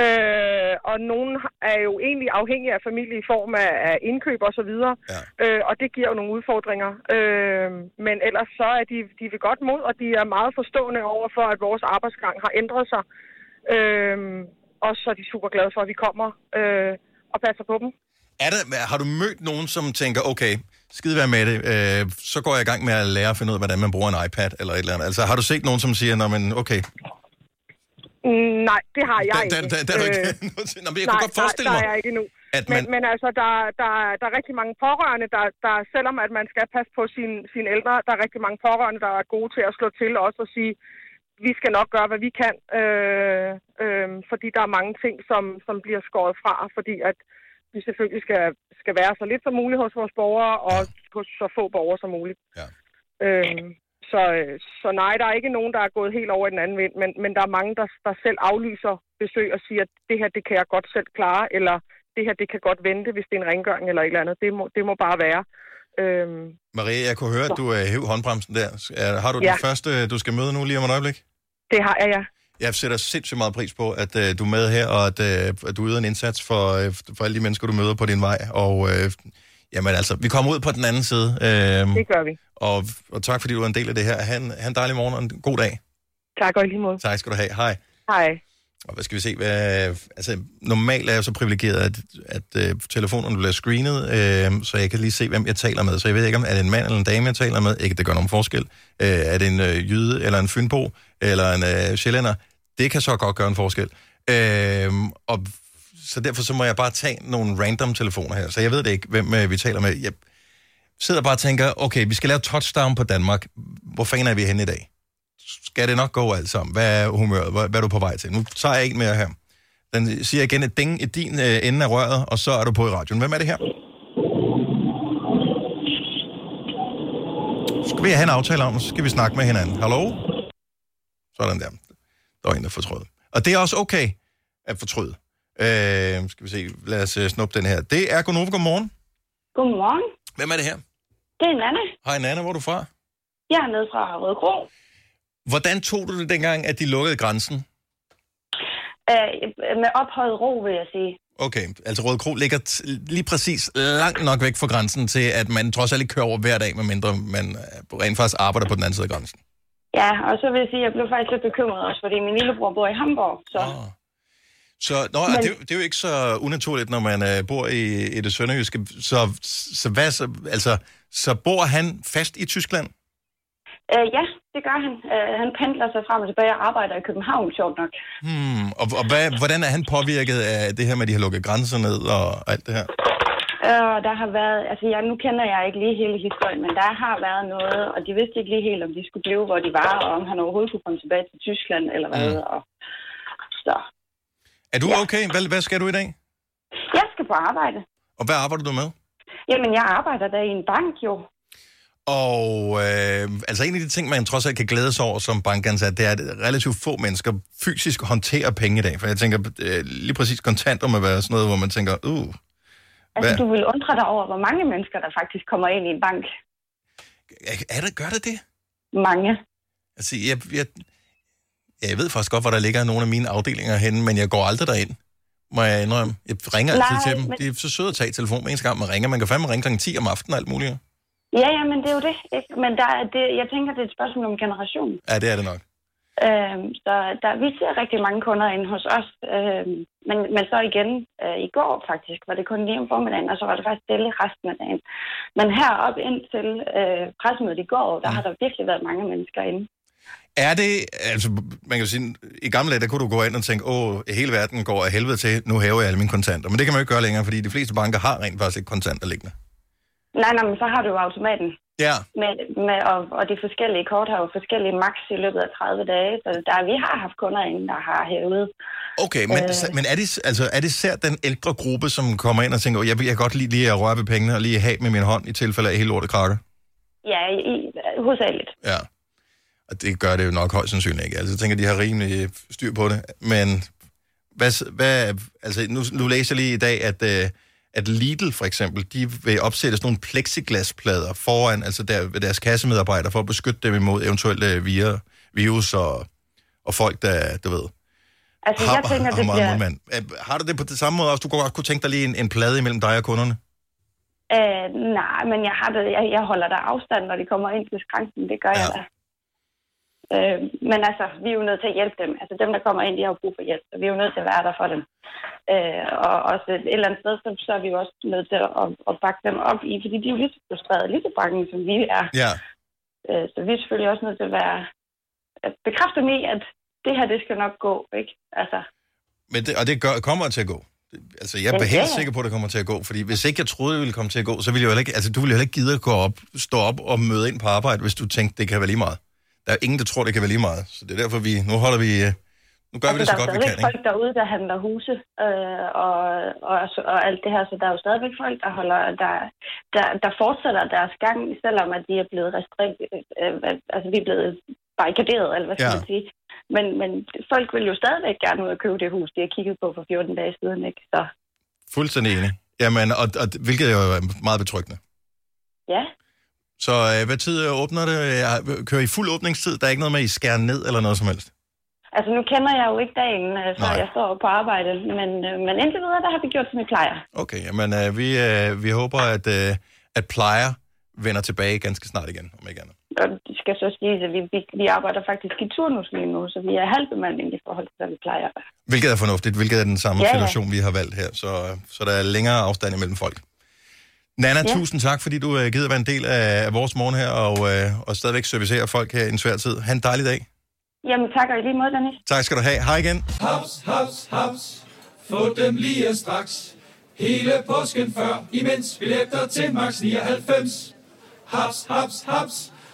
Øh, og nogen er jo egentlig afhængige af familie i form af, af indkøb og så videre. Ja. Øh, og det giver jo nogle udfordringer. Øh, men ellers så er de, de ved godt mod, og de er meget forstående over for, at vores arbejdsgang har ændret sig. Øh, og så er de super glade for, at vi kommer øh, og passer på dem. Er der, har du mødt nogen, som tænker, okay, skide være med det, øh, så går jeg i gang med at lære at finde ud af, hvordan man bruger en iPad eller et eller andet. Altså, har du set nogen, som siger, Nå, men okay, Mm, nej, det har jeg der- ikke. der- der er du ikke Øh, Nå, men jeg kunne nej, godt forestille nej, mig, der er ikke endnu. at Men, man- men altså, der, der, der er rigtig mange pårørende, der, der selvom at man skal passe på sine sin ældre, der er rigtig mange pårørende, der er gode til at slå til også og sige, vi skal nok gøre, hvad vi kan, øh, øh, fordi der er mange ting, som, som bliver skåret fra, fordi at vi selvfølgelig skal, skal være så lidt som muligt hos vores borgere, og hos så få borgere som muligt. Ja. Øh, så, så nej, der er ikke nogen, der er gået helt over i den anden vind, men, men der er mange, der, der selv aflyser besøg og siger, at det her, det kan jeg godt selv klare, eller det her, det kan godt vente, hvis det er en rengøring eller et eller andet. Det må, det må bare være. Øhm, Maria, jeg kunne høre, at du øh, hæv håndbremsen der. Er- Har du Ja. den første, du skal møde nu lige om et øjeblik? det har jeg, ja. Jeg sætter sindssygt meget pris på, at øh, du er med her, og at, øh, at du yder en indsats for, øh, for alle de mennesker, du møder på din vej. Og øh, jamen altså, vi kommer ud på den anden side. Øh, Det gør vi. og, og tak, fordi du er en del af det her. Ha' en, ha en dejlig morgen og en god dag. Tak og lige måde. Tak skal du have. Hej. Hej. Og hvad skal vi se? Hvad, altså, normalt er jeg så privilegeret, at, at uh, telefonerne bliver screenet, uh, så jeg kan lige se, hvem jeg taler med. Så jeg ved ikke, om er det en mand eller en dame, jeg taler med. Ikke, det gør nogen forskel. Uh, er det en uh, jyde, eller en fynbo, eller en uh, sjællænder? Det kan så godt gøre en forskel. Uh, og så derfor så må jeg bare tage nogle random telefoner her. Så jeg ved det ikke, hvem uh, vi taler med. Jeg, sidder bare og tænker, okay, vi skal lave touchdown på Danmark. Hvor fanden er vi henne i dag? Skal det nok gå alt sammen? Hvad er humøret? Hvad, hvad er du på vej til? Nu tager jeg en mere her. Den siger igen et ding i din øh, ende af røret, og så er du på i radioen. Hvem er det her? Skal vi have en aftale om, så skal vi snakke med hinanden. Hallo? Sådan der. Der var en, der fortrød. Og det er også okay at fortryde. Øh, skal vi se, lad os uh, snuppe den her. Det er Gunova, godmorgen. Godmorgen. Hvem er det her? Det er Nana. Hej Nana, hvor er du fra? Jeg er nede fra Røde Kro. Hvordan tog du det dengang, at de lukkede grænsen? Øh, med ophøjet ro, vil jeg sige. Okay, altså Røde Kro ligger lige præcis langt nok væk fra grænsen til, at man trods alt ikke kører over hver dag, medmindre man øh, rent faktisk arbejder på den anden side af grænsen. Ja, og så vil jeg sige, at jeg blev faktisk lidt bekymret også, fordi min lillebror bor i Hamburg. Så. Oh. Så nå, Men... det, er jo- det er jo ikke så unaturligt, når man uh, bor i, i det sønderjyske. Så, så, hvad, så, altså, så bor han fast i Tyskland? Øh, ja, det gør han. Øh, han pendler sig frem og tilbage og arbejder i København, sjovt nok. Hmm, og, og hvad, hvordan er han påvirket af det her med, at de har lukket grænser ned og alt det her? Øh, der har været, altså jeg, nu kender jeg ikke lige hele historien, men der har været noget, og de vidste ikke lige helt, om de skulle blive, hvor de var, og om han overhovedet kunne komme tilbage til Tyskland, eller hvad. Mm. Og, så Er du okay? Hvad, hvad skal du i dag? jeg skal på arbejde. Og hvad arbejder du med? Jamen, jeg arbejder der i en bank jo. Og øh, altså en af de ting, man trods alt kan glæde sig over som bankansat, det er, at relativt få mennesker fysisk håndterer penge i dag. For jeg tænker, øh, lige præcis kontanter må være sådan noget, hvor man tænker, uh, Altså, Hvad? du vil undre dig over, hvor mange mennesker, der faktisk kommer ind i en bank. er- det, gør det det? Mange. Altså, jeg, jeg, jeg ved faktisk godt, hvor der ligger nogle af mine afdelinger henne, men jeg går aldrig derind, må jeg indrømme. Jeg ringer altid Nej, til dem. men- De er så søde at tage telefonen hver eneste gang, man ringer. Man kan fandme ringe kl. 10 om aftenen og alt muligt. Ja, ja, men det er jo det. Ikke? Men der, er det, jeg tænker, det er et spørgsmål om generation. Ja, det er det nok. Øhm, så der, vi ser rigtig mange kunder inde hos os. Øhm, men, men så igen, øh, i går faktisk, var det kun lige om formiddagen, og så var det faktisk stille resten af dagen. Men herop indtil øh, pressemødet i går, der har der virkelig været mange mennesker inde. Er det, altså man kan sige, i gamle dage, der kunne du gå ind og tænke, åh, hele verden går af helvede til, nu hæver jeg alle mine kontanter. Men det kan man jo ikke gøre længere, fordi de fleste banker har rent faktisk ikke kontanter liggende. Nej, nej, men så har du jo automaten. Ja, Med, med, og, og de forskellige kort har jo forskellige max i løbet af 30 dage, så der, vi har haft kunder inde, der har hævet. okay, men, Øh. men er, det, altså, er det især den ældre gruppe, som kommer ind og tænker, jeg, vil- jeg kan godt lide lige at røre ved pengene og lige have med min hånd i tilfælde af hele lortet krakker? Ja, i, hovedsageligt. Ja. Og det gør det jo nok højst sandsynligt ikke. Altså, jeg tænker, de har rimelig styr på det. Men hvad, hvad altså, nu, nu læser jeg lige i dag, at, øh, at Lidl for eksempel, de vil opsætte sådan nogle plexiglasplader foran, altså der, ved deres kassemedarbejdere, for at beskytte dem imod eventuelle vir, virus og, og folk, der, du ved, Altså, jeg tænker, det meget bliver... målmand. Øh, Har du det på det samme måde også? Du kunne godt kunne tænke dig lige en, en plade imellem dig og kunderne? Øh, nej, men jeg, har det, jeg, jeg holder der afstand, når de kommer ind til skranken. Det gør ja. jeg da. Øh, men altså, vi er jo nødt til at hjælpe dem. Altså, dem, der kommer ind, de har jo brug for hjælp, så vi er jo nødt til at være der for dem. Øh, og også et eller andet sted, så, så er vi jo også nødt til at, at bakke dem op i, fordi de er jo lige så frustrerede, lige så bange, som vi er. Ja. Øh, så vi er selvfølgelig også nødt til at være at bekræfte dem i, at det her, det skal nok gå, ikke? Altså, Men det, og det gør, kommer til at gå. Altså, jeg er helt sikker på, at det kommer til at gå. Fordi hvis ikke jeg troede, det ville komme til at gå, så ville jeg jo ikke, altså, du ville jo ikke gide at gå op, stå op og møde ind på arbejde, hvis du tænkte, det kan være lige meget. Der er jo ingen, der tror, det kan være lige meget. Så det er derfor, vi, nu holder vi, øh, nu gør vi det så Altså, der godt, er vi kan. folk derude, der handler huse øh, og, og, og alt det her, så der er jo stadigvæk folk, der holder, der, der, der fortsætter deres gang, selvom at de er blevet restrikt, øh, øh, altså vi er blevet barrikaderet, eller hvad skal Ja. man sige. Men, men folk vil jo stadigvæk gerne ud og købe det hus, de har kigget på for 14 dage siden, ikke? Så Fuldstændig enig. Jamen, og, og, hvilket jo er meget betryggende. ja, Så øh, hvad tid øh, åbner det? Kører I fuld åbningstid? Der er ikke noget med, at I skærer ned eller noget som helst? altså nu kender jeg jo ikke dagen, øh, før Nej. jeg står på arbejde, men, øh, men indtil videre, der har vi gjort, som vi plejer. Okay, jamen øh, vi, øh, vi håber, at, øh, at plejer vender tilbage ganske snart igen, om ikke andet. Og det skal så sige, at vi, vi, vi arbejder faktisk i turnus lige nu, så vi er halvbemanding i forhold til, hvad vi plejer. Hvilket er fornuftigt, hvilket er den samme Ja, ja, ja. situation, vi har valgt her. Så, så der er længere afstand imellem folk. Nana, ja. Tusind tak, fordi du øh, gider være en del af, af vores morgen her, og, øh, og stadigvæk servicere folk her i en svær tid. Ha' en dejlig dag. Jamen tak, og i lige måde, Dennis. Tak skal du have. Hej igen. Haps, haps, haps. Få dem lige straks. Hele påsken før, imens billetter til max 99. Haps, haps, haps.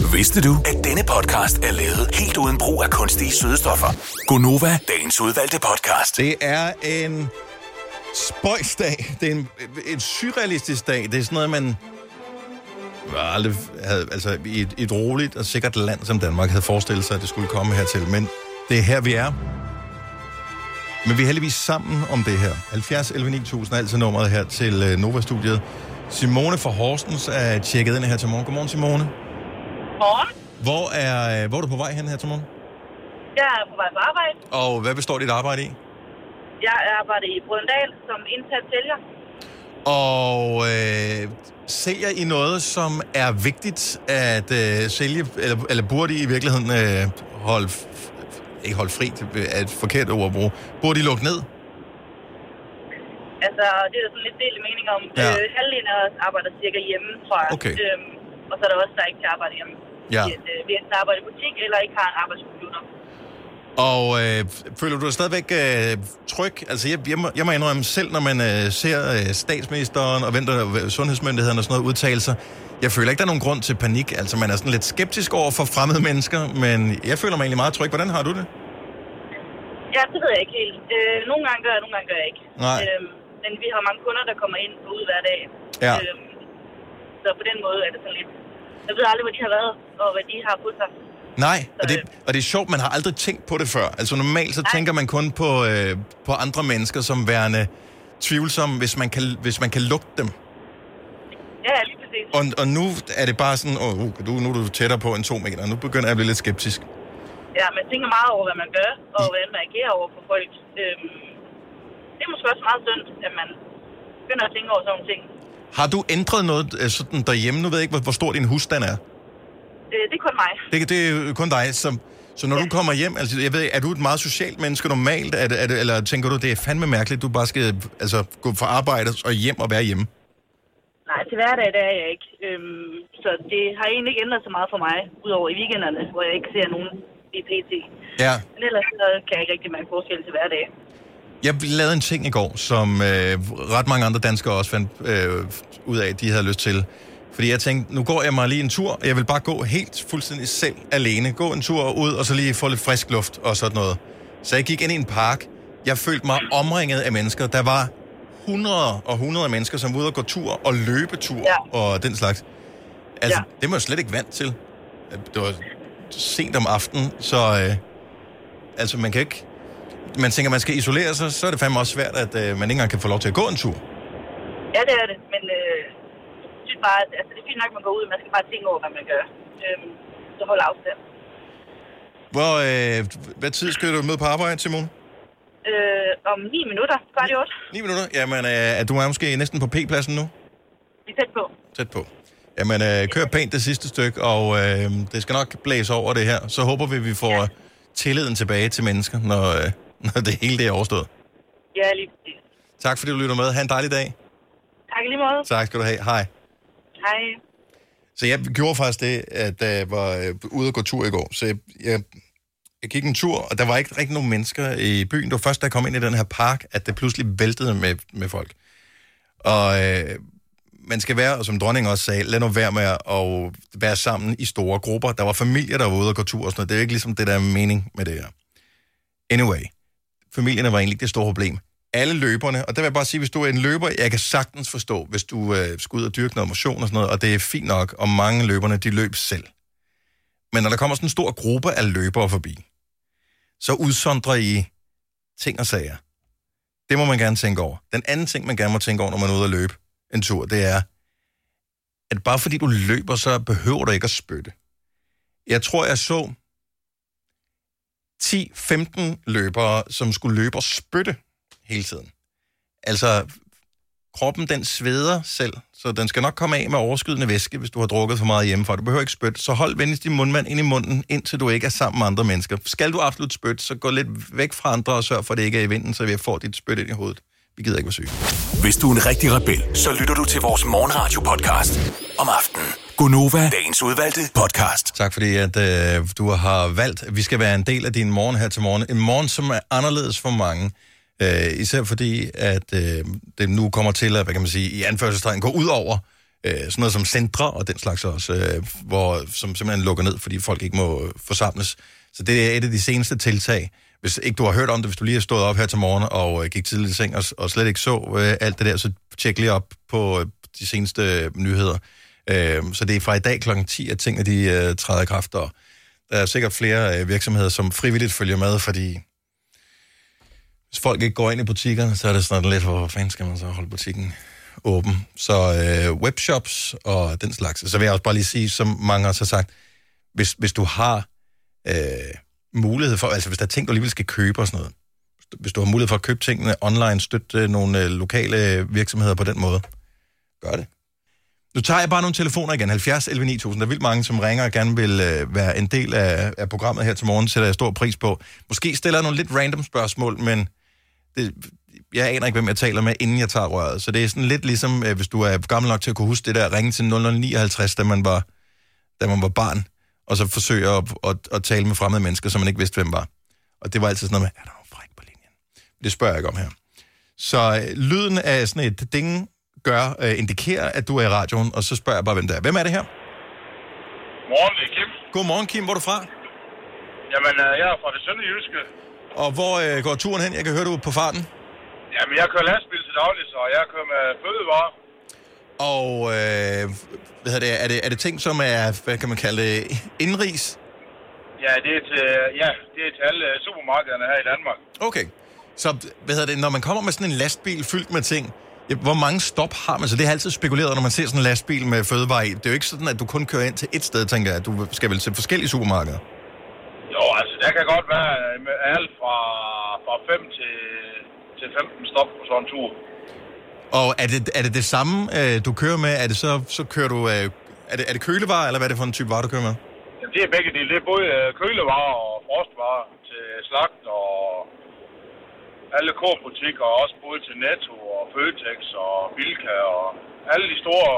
Vidste du, at denne podcast er lavet helt uden brug af kunstige sødestoffer? Gonova, dagens udvalgte podcast. Det er en spøjsdag. Det er en, en surrealistisk dag. Det er sådan noget, man aldrig havde, altså i et, et roligt og sikkert land som Danmark havde forestillet sig, at det skulle komme hertil. Men det er her, vi er. Men vi er heldigvis sammen om det her. 70 11 9000 er altid nummeret her til øh, Nova-studiet. Simone fra Horsens er tjekket ind her til morgen. Godmorgen, Simone. Morgen. Hvor er, øh, hvor er du på vej hen her til morgen? Jeg er på vej på arbejde. Og hvad består dit arbejde i? Jeg arbejder i Brøndal som indsat sælger. Og øh, sælger I noget, som er vigtigt at øh, sælge, eller, eller burde I i virkeligheden øh, holde, ikke holde fri, er et forkert ord at bruge, burde I lukke ned? Altså, det er der sådan lidt del mening om. Ja. Øh, halvdelen af os arbejder cirka hjemme, tror jeg. Okay. Øhm, og så er der også, der ikke kan arbejde hjemme. Ja. At, øh, vi enten arbejder i butik, eller ikke har en arbejdscomputer. Og øh, føler du dig stadigvæk øh, tryg? Altså, jeg, jeg, må, jeg må indrømme selv, når man øh, ser øh, statsministeren og venter øh, sundhedsmyndighederne og sådan noget udtale sig, jeg føler ikke, der er nogen grund til panik. Altså, man er sådan lidt skeptisk over for fremmede mennesker, men jeg føler mig egentlig meget tryg. Hvordan har du det? Ja, det ved jeg ikke helt. Øh, nogle gange gør jeg, nogle gange gør jeg ikke. Nej. Øhm, men vi har mange kunder, der kommer ind og ud hver dag. Ja. Øhm, så på den måde er det sådan lidt... Jeg ved aldrig, hvor de har været, og hvad de har på sig. Nej, og det, og det er sjovt, man har aldrig tænkt på det før. Altså normalt så tænker man kun på, øh, på andre mennesker som værende tvivlsomme, hvis man kan, hvis man kan lugte dem. Ja, lige præcis. Og, og nu er det bare sådan, åh, oh, du, nu er du tættere på en to meter, nu begynder jeg at blive lidt skeptisk. Ja, man tænker meget over, hvad man gør, og hvordan man agerer over for folk. Øhm, det er måske også meget synd, at man begynder at tænke over sådan nogle ting. Har du ændret noget øh, sådan derhjemme? Nu ved jeg ikke, hvor, hvor stor din husstand er. Øh, det er kun mig. Det, det er kun dig. Så, så når ja. du kommer hjem, altså, jeg ved, er du et meget socialt menneske normalt? Er det, er det, eller tænker du, det er fandme mærkeligt, du bare skal altså, gå fra arbejde og hjem og være hjemme? Nej, til hverdag det er jeg ikke. Øhm, så det har egentlig ikke ændret så meget for mig, udover i weekenderne, hvor jeg ikke ser nogen i PT. Ja. Men ellers så kan jeg ikke rigtig mærke forskel til hverdag. Jeg lavede en ting i går, som øh, ret mange andre danskere også fandt øh, ud af, at de havde lyst til. Fordi jeg tænkte, nu går jeg mig lige en tur, og jeg vil bare gå helt fuldstændig selv alene. Gå en tur ud, og så lige få lidt frisk luft og sådan noget. Så jeg gik ind i en park. Jeg følte mig omringet af mennesker. Der var hundreder og hundrede af mennesker, som var ude og gå tur og løbetur ja. og den slags. Altså, ja. det var jeg slet ikke vant til. Det var sent om aftenen, så øh, altså man kan ikke... Man tænker, man skal isolere sig, så er det fandme også svært, at øh, man ikke engang kan få lov til at gå en tur. Ja, det er det, men øh, jeg synes bare, at altså, det er fint nok, at man går ud, man skal bare tænke over, hvad man gør. Øhm, så hold afstand. Hvor, øh, hvad tid skal du med på arbejde, Simon? Øh, om 9 minutter, kvart i 8. 9 minutter? Jamen, øh, er du er måske næsten på P-pladsen nu? Vi er tæt på. Tæt på. Jamen, øh, kør pænt det sidste stykke, og øh, det skal nok blæse over det her. Så håber vi, vi får ja. tilliden tilbage til mennesker, når, øh, når det hele det er overstået. Ja, lige præcis. Tak fordi du lytter med. Ha' en dejlig dag. Tak lige måde. Tak skal du have. Hej. Hej. Så jeg gjorde faktisk det, at da jeg var øh, ude og gå tur i går. Så jeg, jeg, jeg gik en tur, og der var ikke rigtig nogen mennesker i byen. Det var først, da jeg kom ind i den her park, at det pludselig væltede med, med folk. Og øh, man skal være, og som dronningen også sagde, lad nu være med at være sammen i store grupper. Der var familier, der var ude og gå tur og sådan noget. Det er ikke ligesom det, der er mening med det her. Anyway, familierne var egentlig ikke det store problem. Alle løberne, og der vil jeg bare sige, hvis du er en løber, jeg kan sagtens forstå, hvis du øh, skal ud og dyrke noget motion og sådan noget, og det er fint nok, og mange løberne, de løb selv. Men når der kommer sådan en stor gruppe af løbere forbi, så udsondrer I ting og sager. Det må man gerne tænke over. Den anden ting, man gerne må tænke over, når man er ude at løbe en tur, det er, at bare fordi du løber, så behøver du ikke at spytte. Jeg tror, jeg så 10-15 løbere, som skulle løbe og spytte hele tiden. Altså, kroppen den sveder selv, så den skal nok komme af med overskydende væske, hvis du har drukket for meget hjemmefra. Du behøver ikke spytte, så hold venligst din mundmand ind i munden, indtil du ikke er sammen med andre mennesker. Skal du absolut spytte, så gå lidt væk fra andre og sørg for, at det ikke er i vinden, så vi får dit spyt ind i hovedet. Vi gider ikke være syge. Hvis du er en rigtig rebel, så lytter du til vores morgenradio-podcast om aftenen. Gunova, dagens udvalgte podcast. Tak fordi, at øh, du har valgt, at vi skal være en del af din morgen her til morgen. En morgen, som er anderledes for mange. Øh, især fordi, at øh, det nu kommer til at, hvad kan man sige, i anførselstegn gå ud over øh, sådan noget som centre og den slags også, øh, hvor, som simpelthen lukker ned, fordi folk ikke må forsamles. Så det er et af de seneste tiltag. Hvis ikke du har hørt om det, hvis du lige har stået op her til morgen og øh, gik tidligt i seng og, og slet ikke så øh, alt det der, så tjek lige op på øh, de seneste øh, nyheder. Øh, så det er fra i dag kl. 10, at tingene de, øh, træder i kraft, og der er sikkert flere øh, virksomheder, som frivilligt følger med, fordi hvis folk ikke går ind i butikkerne, så er det sådan lidt, hvor fanden skal man så holde butikken åben? Så øh, webshops og den slags. Så vil jeg også bare lige sige, som mange også har sagt, hvis, hvis du har øh, mulighed for, altså hvis der er ting, du alligevel skal købe og sådan noget, hvis du har mulighed for at købe tingene online, støtte øh, nogle øh, lokale virksomheder på den måde, gør det. Nu tager jeg bare nogle telefoner igen. 70 11 9000. Der er vildt mange, som ringer og gerne vil øh, være en del af, af programmet her til morgen. Sætter jeg stor pris på. Måske stiller jeg nogle lidt random spørgsmål, men det, jeg aner ikke, hvem jeg taler med, inden jeg tager røret. Så det er sådan lidt ligesom, øh, hvis du er gammel nok til at kunne huske det der, ringe til 0059, da man var, da man var barn, og så forsøge at, at, at tale med fremmede mennesker, som man ikke vidste, hvem var. Og det var altid sådan noget med, er der nogen fræk på linjen? Det spørger jeg ikke om her. Så øh, lyden af sådan et ding gør, øh, indikerer, at du er i radioen, og så spørger jeg bare, hvem det er. Hvem er det her? Morgen, det er Kim. Godmorgen, Kim. Hvor er du fra? Jamen, øh, jeg er fra det sønderjyske. Og hvor øh, går turen hen? Jeg kan høre, du er på farten. Jamen, jeg kører lastbil til daglig, så jeg kører med fødevarer. Og øh, hvad hedder det, er, det, er det ting, som er, hvad kan man kalde det, indrigs? Ja, det er til, ja, det er til alle supermarkederne her i Danmark. Okay. Så hvad hedder det, når man kommer med sådan en lastbil fyldt med ting, hvor mange stop har man? Så det er altid spekuleret, når man ser sådan en lastbil med fødevarer i. Det er jo ikke sådan, at du kun kører ind til et sted, tænker jeg. Du skal vel til forskellige supermarkeder. Jo, altså, der kan godt være med alt fra, fra 5 til, til 15 stop på sådan en tur. Og er det er det, det samme, øh, du kører med? Er det så, så kører du... Øh, er, det, er det kølevarer, eller hvad er det for en type varer, du kører med? Jamen, det er begge dele. Det er både øh, kølevarer og frostvarer til slagt og alle korbutikker, og også både til Netto og Føtex og Bilka og alle de store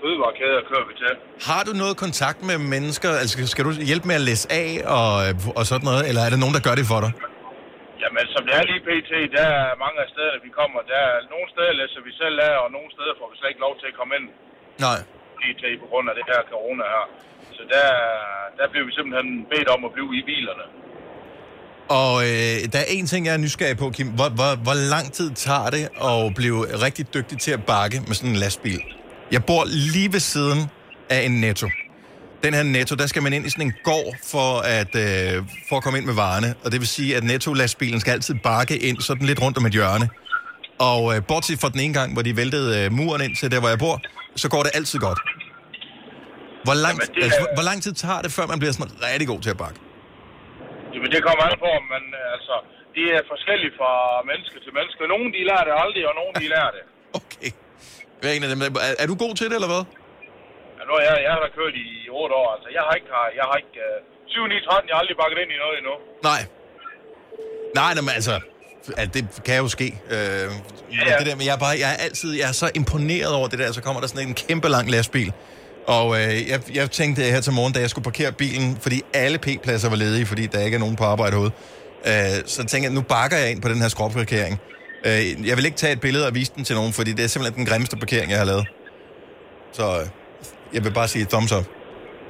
fødevarekæder kører vi til. Har du noget kontakt med mennesker? Altså, skal du hjælpe med at læse af og, og sådan noget? Eller er det nogen, der gør det for dig? Jamen, som det er lige pt., der er mange af stederne, vi kommer, der er nogle steder læser vi selv af, og nogle steder får vi slet ikke lov til at komme ind. Nej. pt. på grund af det her corona her. Så der, der bliver vi simpelthen bedt om at blive i bilerne. Og øh, der er en ting, jeg er nysgerrig på, Kim. Hvor, hvor, hvor lang tid tager det at blive rigtig dygtig til at bakke med sådan en lastbil? Jeg bor lige ved siden af en netto. Den her netto, der skal man ind i sådan en gård for at, øh, for at komme ind med varerne. Og det vil sige, at netto-lastbilen skal altid bakke ind sådan lidt rundt om et hjørne. Og øh, bortset fra den ene gang, hvor de væltede øh, muren ind til der, hvor jeg bor, så går det altid godt. Hvor lang, Jamen, det altså, hvor, hvor lang tid tager det, før man bliver sådan rigtig god til at bakke? Jamen, det kommer an på, om man, øh, altså, det er forskelligt fra menneske til menneske. Nogle, de lærer det aldrig, og nogle, de lærer det. Hvad er, en af dem, er, er du god til det, eller hvad? Nu er jeg, jeg har kørt i 8 år, altså. Jeg har ikke, jeg har ikke, øh, 7, 9, 13, jeg har aldrig bakket ind i noget endnu. Nej. Nej, nej, men altså, at det kan jo ske. Øh, ja, ja. Det der, men jeg er, bare, jeg er altid jeg er så imponeret over det der, så kommer der sådan en kæmpe lang lastbil. Og øh, jeg, jeg tænkte her til morgen, da jeg skulle parkere bilen, fordi alle P-pladser var ledige, fordi der ikke er nogen på arbejde herude. Øh, så tænkte jeg, nu bakker jeg ind på den her skråparkering. Øh, jeg vil ikke tage et billede og vise den til nogen, fordi det er simpelthen den grimmeste parkering, jeg har lavet. Så øh, jeg vil bare sige thumbs up.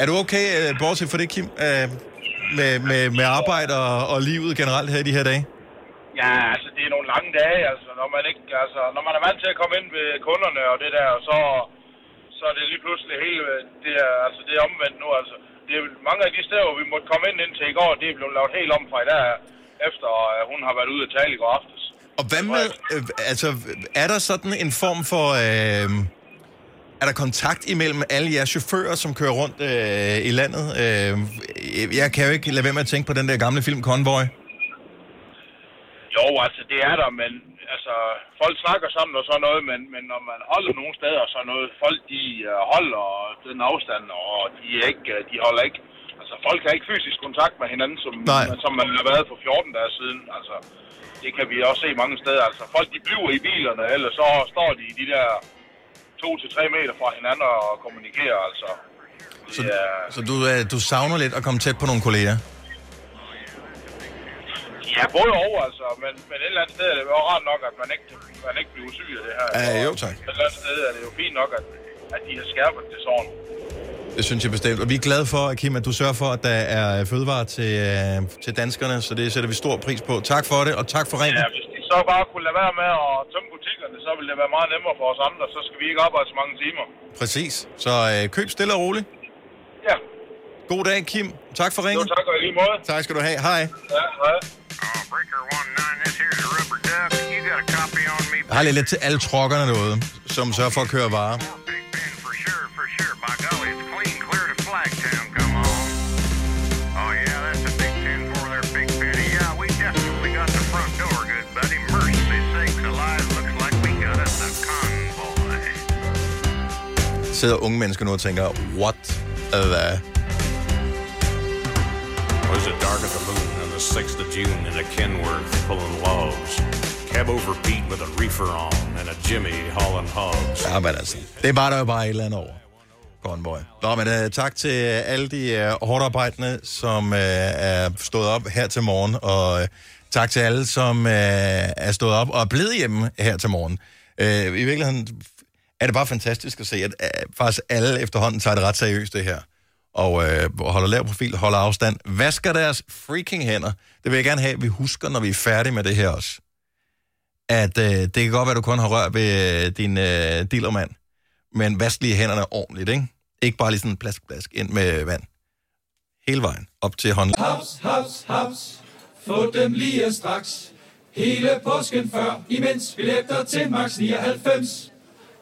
Er du okay, øh, bortset for det, Kim, øh, med, med, med arbejde og, og livet generelt her i de her dage? Ja, altså, det er nogle lange dage, altså, når man ikke, altså, når man er vant til at komme ind ved kunderne og det der, så, så er det lige pludselig hele, det er, altså, det er omvendt nu, altså. Det er mange af de steder, hvor vi måtte komme ind indtil i går, det er blevet lavet helt om fra i dag, efter at hun har været ude at tale i går aftes. Og hvad med, øh, altså, er der sådan en form for, øh, er der kontakt imellem alle jeres chauffører, som kører rundt øh, i landet? Øh, jeg kan jo ikke lade være med at tænke på den der gamle film Convoy. Jo, altså, det er der, men altså, folk snakker sammen og sådan noget, men, men når man holder nogle steder og sådan noget, folk de uh, holder den afstand, og de, er ikke, uh, de holder ikke, altså folk har ikke fysisk kontakt med hinanden, som, Nej. som man har været for 14 dage siden, altså. Det kan vi også se mange steder, altså. Folk de bliver i bilerne, eller så står de i de der 2-3 meter fra hinanden og kommunikerer, altså. Så, så du, øh, du savner lidt at komme tæt på nogle kolleger? Ja, både over, altså. Men, men et eller andet sted er det jo rart nok, at man ikke, man ikke bliver syg af det her. Ja, jo, tak. Et eller andet sted er det jo fint nok, at, at de har skærpet det sådan. Det synes jeg bestemt. Og vi er glade for, Kim, at du sørger for, at der er fødevarer til, øh, til danskerne, så det sætter vi stor pris på. Tak for det, og tak for ringen. Ja, så bare kunne lade være med at tømme butikkerne, så ville det være meget nemmere for os andre. Så skal vi ikke arbejde så mange timer. Præcis. Så øh, køb stille og roligt. Ja. God dag, Kim. Tak for ringen. Jo, tak og lige måde. Tak skal du have. Hej. Ja, hej. Jeg har lidt, lidt til alle trokkerne derude, som sørger for at køre varer. Sidder unge mennesker nu og tænker, what the... Was it dark at the moon on the 6th of June in a Kenworth pulling logs? Cab over Pete with a reefer on and a Jimmy hauling hogs. Ja, men altså, det var der jo bare et eller andet over. Convoy. Nå, men uh, tak til alle de uh, hårdt arbejdende, som uh, er stået op her til morgen, og uh, tak til alle, som uh, er stået op og er blevet hjemme her til morgen. Uh, I virkeligheden er det bare fantastisk at se, at øh, faktisk alle efterhånden tager det ret seriøst, det her. Og øh, holder lav profil, holder afstand, vasker deres freaking hænder. Det vil jeg gerne have, at vi husker, når vi er færdige med det her også. At øh, det kan godt være, at du kun har rør ved øh, din øh, dealermand, men vask lige hænderne ordentligt, ikke? Ikke bare lige sådan plask, plask ind med vand. Hele vejen op til hånden. Haps, haps, haps. Få dem lige straks. Hele påsken før, imens billetter til max 99.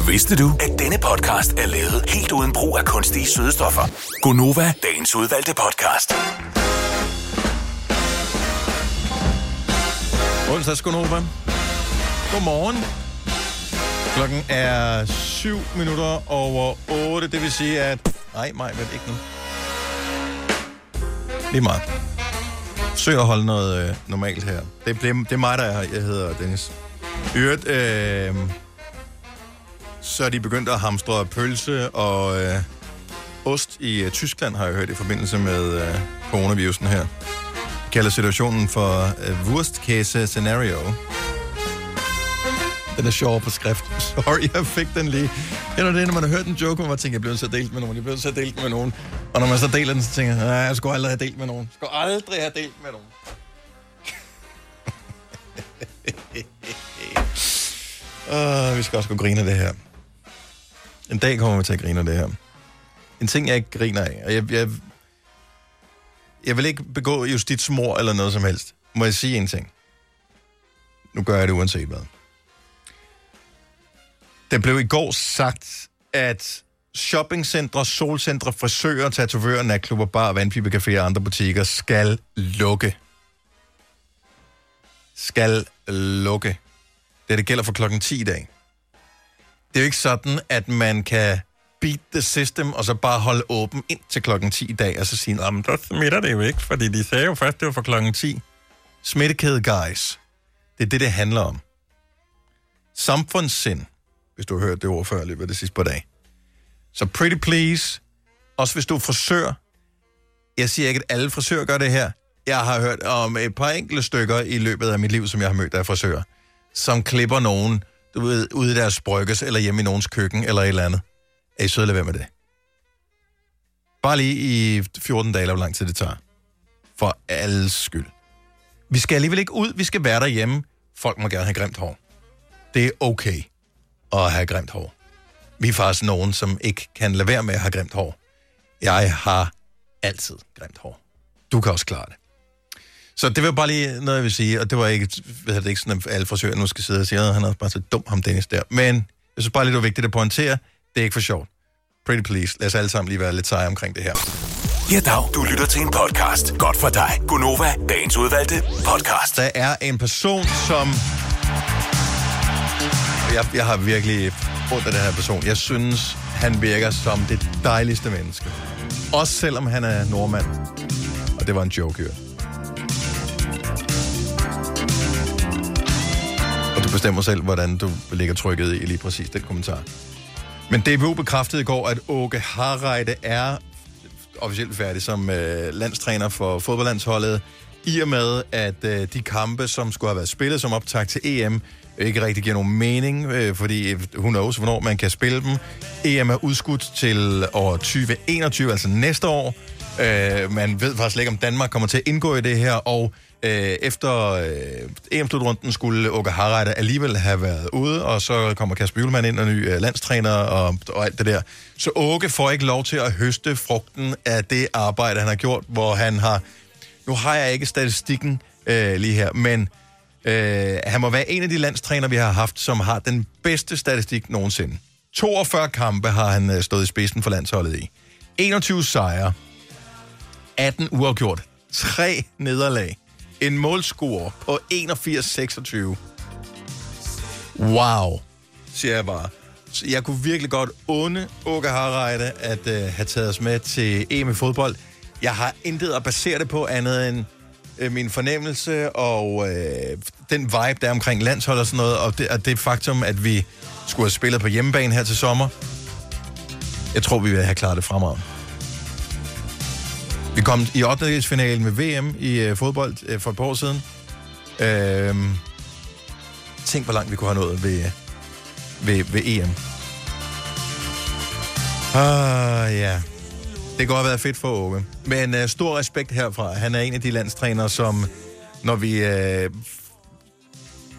Vidste du, at denne podcast er lavet helt uden brug af kunstige sødestoffer? Gonova, dagens udvalgte podcast. Onsdags Gunova. Godmorgen. Klokken er 7 minutter over 8, det vil sige, at... Nej, mig, vel ikke nu. Lige meget. Søg at holde noget øh, normalt her. Det, det, det er mig, der er her. Jeg hedder Dennis. I øvrigt, øh, så er de begyndt at hamstre pølse og øh, ost i øh, Tyskland, har jeg hørt, i forbindelse med øh, coronavirusen her. De kalder situationen for øh, worst-case scenario. Den er sjov på skrift. Sorry, jeg fik den lige. Det er det, når man har hørt en joke, hvor man tænker, jeg bliver så delt med nogen, jeg bliver så delt med nogen. Og når man så deler den, så tænker jeg, nej, jeg skulle aldrig have delt med nogen. Jeg skulle aldrig have delt med nogen. uh, vi skal også gå grine af det her. En dag kommer vi til at grine af det her. En ting, jeg ikke griner af, og jeg, jeg, jeg vil ikke begå justitsmord eller noget som helst. Må jeg sige en ting? Nu gør jeg det uanset hvad. Det blev i går sagt, at shoppingcentre, solcentre, frisører, tatovører, natklubber, bar, vandpibecaféer og andre butikker skal lukke. Skal lukke. Det, det gælder for klokken 10 i dag. Det er jo ikke sådan, at man kan beat the system, og så bare holde åben ind til klokken 10 i dag, og så sige, at der smitter det jo ikke, fordi de sagde jo først, det var for klokken 10. Smittekæde, guys. Det er det, det handler om. Samfundssind, hvis du har hørt det ord før i løbet af det sidste par dage. Så pretty please, også hvis du er frisør, jeg siger ikke, at alle frisører gør det her. Jeg har hørt om et par enkelte stykker i løbet af mit liv, som jeg har mødt af frisører, som klipper nogen, du ved, ude i deres brygges, eller hjemme i nogens køkken, eller et eller andet. Er I søde lade være med det? Bare lige i 14 dage, eller hvor lang tid det tager. For alles skyld. Vi skal alligevel ikke ud, vi skal være derhjemme. Folk må gerne have grimt hår. Det er okay. at have grimt hår. Vi er faktisk nogen, som ikke kan lade være med at have grimt hår. Jeg har altid grimt hår. Du kan også klare det. Så det var bare lige noget, jeg vil sige, og det var ikke, ved det ikke sådan, at alle frisører nu skal sidde og sige, at han er bare så dum, ham Dennis der. Men jeg synes bare lige, det var vigtigt at pointere, det er ikke for sjovt. Pretty please, lad os alle sammen lige være lidt seje omkring det her. Ja, dag. Du lytter til en podcast. Godt for dig. Gunova, dagens udvalgte podcast. Der er en person, som... Jeg, jeg har virkelig ondt af den her person. Jeg synes, han virker som det dejligste menneske. Også selvom han er nordmand. Og det var en joke, jo. Bestemmer selv, hvordan du lægger trykket i lige præcis den kommentar. Men DBU bekræftede i går, at Åke Harreide er officielt færdig som øh, landstræner for fodboldlandsholdet, i og med, at øh, de kampe, som skulle have været spillet som optag til EM, ikke rigtig giver nogen mening, øh, fordi hun knows, hvornår man kan spille dem. EM er udskudt til år 2021, altså næste år. Øh, man ved faktisk ikke, om Danmark kommer til at indgå i det her, og øh, efter øh, EM-slutrunden skulle Åke Harreide alligevel have været ude, og så kommer Kasper Julemand ind og ny øh, landstræner og, og alt det der. Så Åke får ikke lov til at høste frugten af det arbejde, han har gjort, hvor han har... Nu har jeg ikke statistikken øh, lige her, men øh, han må være en af de landstræner, vi har haft, som har den bedste statistik nogensinde. 42 kampe har han øh, stået i spidsen for landsholdet i. 21 sejre, 18 uafgjort, 3 nederlag, en målscore på 81-26. Wow, siger jeg bare. Så jeg kunne virkelig godt onde Åke Harreide at øh, have taget os med til EM i fodbold. Jeg har intet at basere det på andet end øh, min fornemmelse og øh, den vibe, der er omkring landshold og sådan noget, og det, og det faktum, at vi skulle have spillet på hjemmebane her til sommer. Jeg tror, vi vil have klaret det fremad. Vi kom i 8. finalen med VM i øh, fodbold øh, for et par år siden. Øh, tænk, hvor langt vi kunne have nået ved, øh, ved, ved EM. Ah, ja. Det kunne have været fedt for Åge. Men øh, stor respekt herfra. Han er en af de landstrænere, som når vi øh,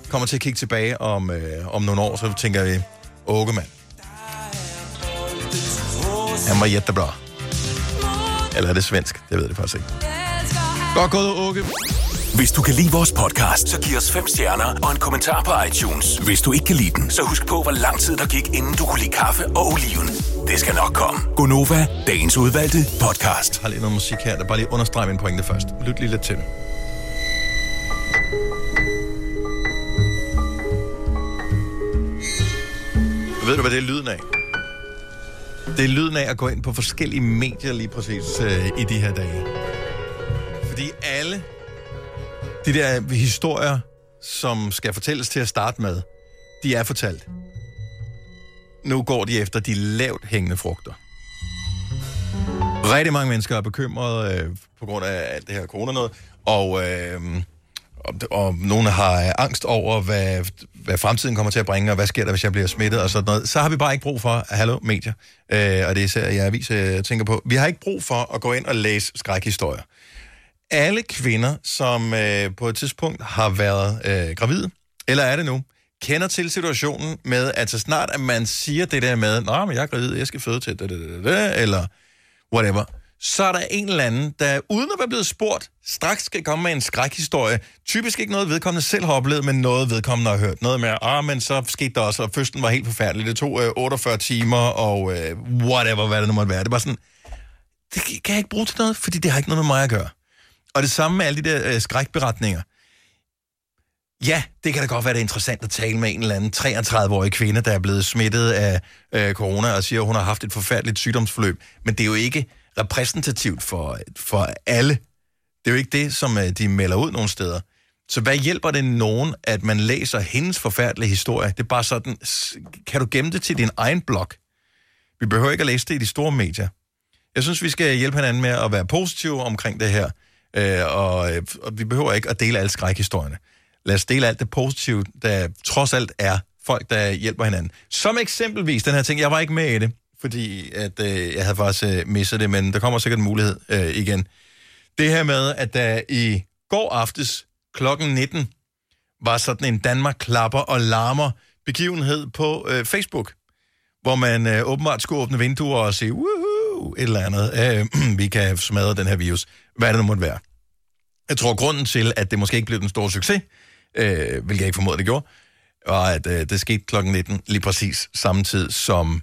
kommer til at kigge tilbage om, øh, om nogle år, så tænker vi, Åge mand. Han var jättebra. Eller er det svensk? Det ved jeg faktisk ikke. Godt gået, Åke. Hvis du kan lide vores podcast, så giv os fem stjerner og en kommentar på iTunes. Hvis du ikke kan lide den, så husk på, hvor lang tid der gik, inden du kunne lide kaffe og oliven. Det skal nok komme. Gonova, dagens udvalgte podcast. Jeg har lige noget musik her, der bare lige understreger min pointe først. Lyt lige lidt til. Ved du, hvad det er lyden af? Det er lyden af at gå ind på forskellige medier lige præcis øh, i de her dage. Fordi alle de der historier, som skal fortælles til at starte med, de er fortalt. Nu går de efter de lavt hængende frugter. Rigtig mange mennesker er bekymrede øh, på grund af alt det her corona noget, og, øh, og, og nogle har øh, angst over, hvad, hvad fremtiden kommer til at bringe, og hvad sker der, hvis jeg bliver smittet og sådan noget. Så har vi bare ikke brug for, hallo, medier, øh, og det er især jeg aviser, øh, jeg tænker på, vi har ikke brug for at gå ind og læse skrækhistorier. Alle kvinder, som øh, på et tidspunkt har været øh, gravide, eller er det nu, kender til situationen med, at så snart at man siger det der med, nej, men jeg er gravid, jeg skal føde til det, det, det, det, eller whatever, så er der en eller anden, der uden at være blevet spurgt, straks skal komme med en skrækhistorie. Typisk ikke noget, vedkommende selv har oplevet, men noget, vedkommende har hørt. Noget med, ah, men så skete der også, og fødslen var helt forfærdelig. Det tog øh, 48 timer, og øh, whatever, hvad det nu måtte være. Det var sådan, det kan jeg ikke bruge til noget, fordi det har ikke noget med mig at gøre. Og det samme med alle de der øh, skrækberetninger. Ja, det kan da godt være, det er interessant at tale med en eller anden 33-årig kvinde, der er blevet smittet af øh, corona, og siger, at hun har haft et forfærdeligt sygdomsforløb. Men det er jo ikke repræsentativt for, for alle. Det er jo ikke det, som øh, de melder ud nogle steder. Så hvad hjælper det nogen, at man læser hendes forfærdelige historie? Det er bare sådan, kan du gemme det til din egen blog? Vi behøver ikke at læse det i de store medier. Jeg synes, vi skal hjælpe hinanden med at være positive omkring det her. Øh, og, øh, og vi behøver ikke at dele alle skrækhistorierne. Lad os dele alt det positive, der trods alt er folk, der hjælper hinanden. Som eksempelvis den her ting, jeg var ikke med i det, fordi at, øh, jeg havde faktisk øh, misset det, men der kommer sikkert en mulighed øh, igen. Det her med, at der i går aftes klokken 19 var sådan en Danmark klapper og larmer begivenhed på øh, Facebook, hvor man øh, åbenbart skulle åbne vinduer og sige, woohoo, et eller andet. Øh, vi kan smadre den her virus. Hvad det nu måtte være. Jeg tror, grunden til, at det måske ikke blev den store succes, øh, hvilket jeg ikke formoder, det gjorde, var, at øh, det skete kl. 19 lige præcis samtidig som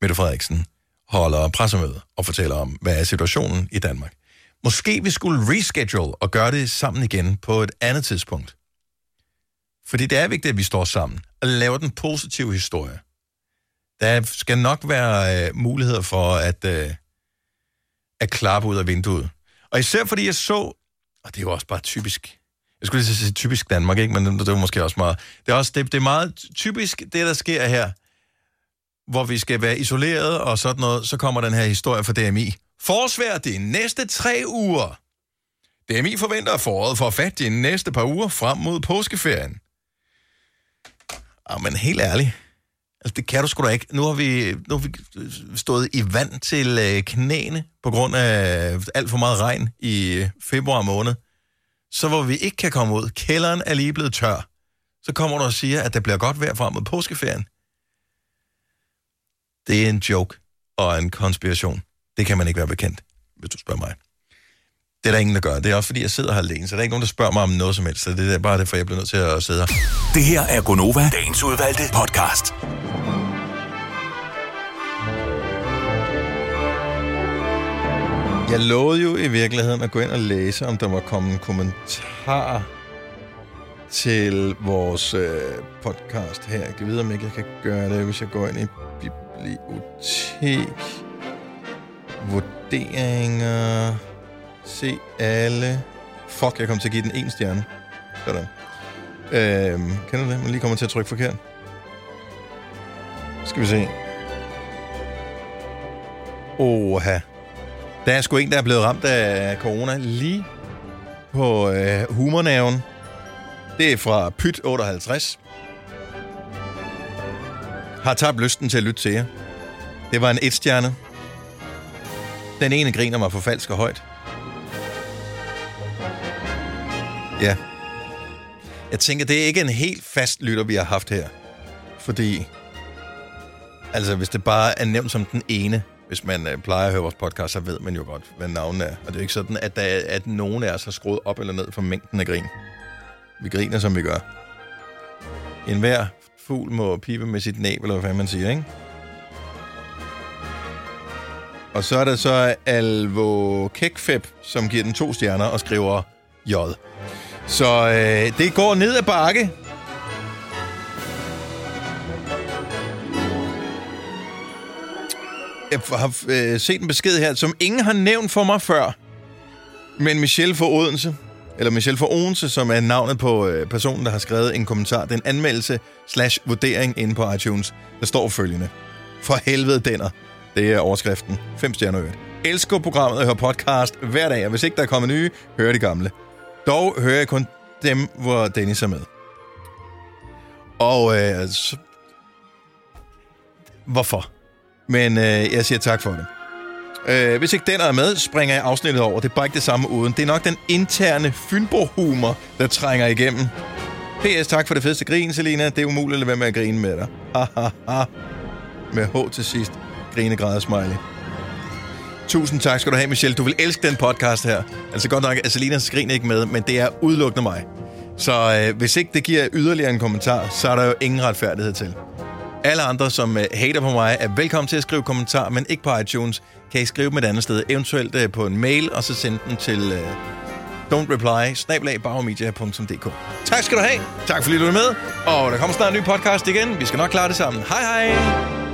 Mette Frederiksen holder pressemøde og fortæller om, hvad er situationen i Danmark. Måske vi skulle reschedule og gøre det sammen igen på et andet tidspunkt. Fordi det er vigtigt, at vi står sammen og laver den positive historie. Der skal nok være øh, muligheder for at, øh, at klappe ud af vinduet. Og især fordi jeg så, og det er jo også bare typisk, jeg skulle lige sige typisk Danmark, ikke? men det, det var måske også meget, det er, også, det, det er meget typisk det, der sker her, hvor vi skal være isoleret og sådan noget, så kommer den her historie fra DMI. Forsvær de næste tre uger. DMI forventer, at foråret får fat de næste par uger frem mod påskeferien. Ah, men helt ærligt. Altså, det kan du sgu da ikke. Nu har vi, nu har vi øh, stået i vand til øh, knæene på grund af øh, alt for meget regn i øh, februar måned. Så hvor vi ikke kan komme ud, kælderen er lige blevet tør, så kommer du og siger, at det bliver godt vejr frem mod påskeferien. Det er en joke og en konspiration. Det kan man ikke være bekendt, hvis du spørger mig. Det er der ingen, der gør. Det er også fordi, jeg sidder her alene, så der er ikke nogen, der spørger mig om noget som helst. Så det er bare det, for jeg bliver nødt til at sidde her. Det her er Gonova, dagens udvalgte podcast. Jeg lovede jo i virkeligheden at gå ind og læse, om der var kommet en kommentar til vores øh, podcast her. Jeg kan vide, om ikke jeg kan gøre det, hvis jeg går ind i bibliotek. Vurderinger. Se alle. Fuck, jeg kom til at give den en stjerne. Sådan. Øhm, kender du det? Man lige kommer til at trykke forkert. Skal vi se. Oha. Der er sgu en, der er blevet ramt af corona lige på øh, humornaven. Det er fra Pyt 58. Har tabt lysten til at lytte til jer. Det var en etstjerne. Den ene griner mig for falsk og højt. Ja. Jeg tænker, det er ikke en helt fast lytter, vi har haft her. Fordi, altså hvis det bare er nævnt som den ene, hvis man øh, plejer at høre vores podcast, så ved man jo godt, hvad navnet er. Og det er jo ikke sådan, at, der, er- at nogen af os har skruet op eller ned for mængden af grin. Vi griner, som vi gør. En hver fugl må pipe med sit næb, eller hvad man siger, ikke? Og så er der så Alvo Kekfeb, som giver den to stjerner og skriver J. Så øh, det går ned ad bakke. Jeg har øh, set en besked her, som ingen har nævnt for mig før. Men Michelle fra Odense, eller Michelle for Odense, som er navnet på øh, personen, der har skrevet en kommentar. Den en anmeldelse slash vurdering inde på iTunes. Der står følgende. For helvede denner. Det er overskriften. 5 stjerner øvrigt. Elsker programmet og hører podcast hver dag, og hvis ikke der er kommet nye, hører de gamle. Dog hører jeg kun dem, hvor Dennis er med. Og øh, så... Hvorfor? Men øh, jeg siger tak for det. Øh, hvis ikke den er med, springer jeg afsnittet over. Det er bare ikke det samme uden. Det er nok den interne Fynbo-humor, der trænger igennem. PS, tak for det fedeste grin, Selina. Det er umuligt at lade være med at grine med dig. Ha, ha, ha. Med H til sidst. Grinegræder smiley. Tusind tak skal du have, Michelle. Du vil elske den podcast her. Altså godt nok, at Selina skriner ikke med, men det er udelukkende mig. Så øh, hvis ikke det giver yderligere en kommentar, så er der jo ingen retfærdighed til. Alle andre, som øh, hater på mig, er velkommen til at skrive kommentar, men ikke på iTunes. Kan I skrive dem et andet sted, eventuelt øh, på en mail, og så sende den til uh, don'treply, Tak skal du have. Tak fordi du er med. Og der kommer snart en ny podcast igen. Vi skal nok klare det sammen. Hej hej.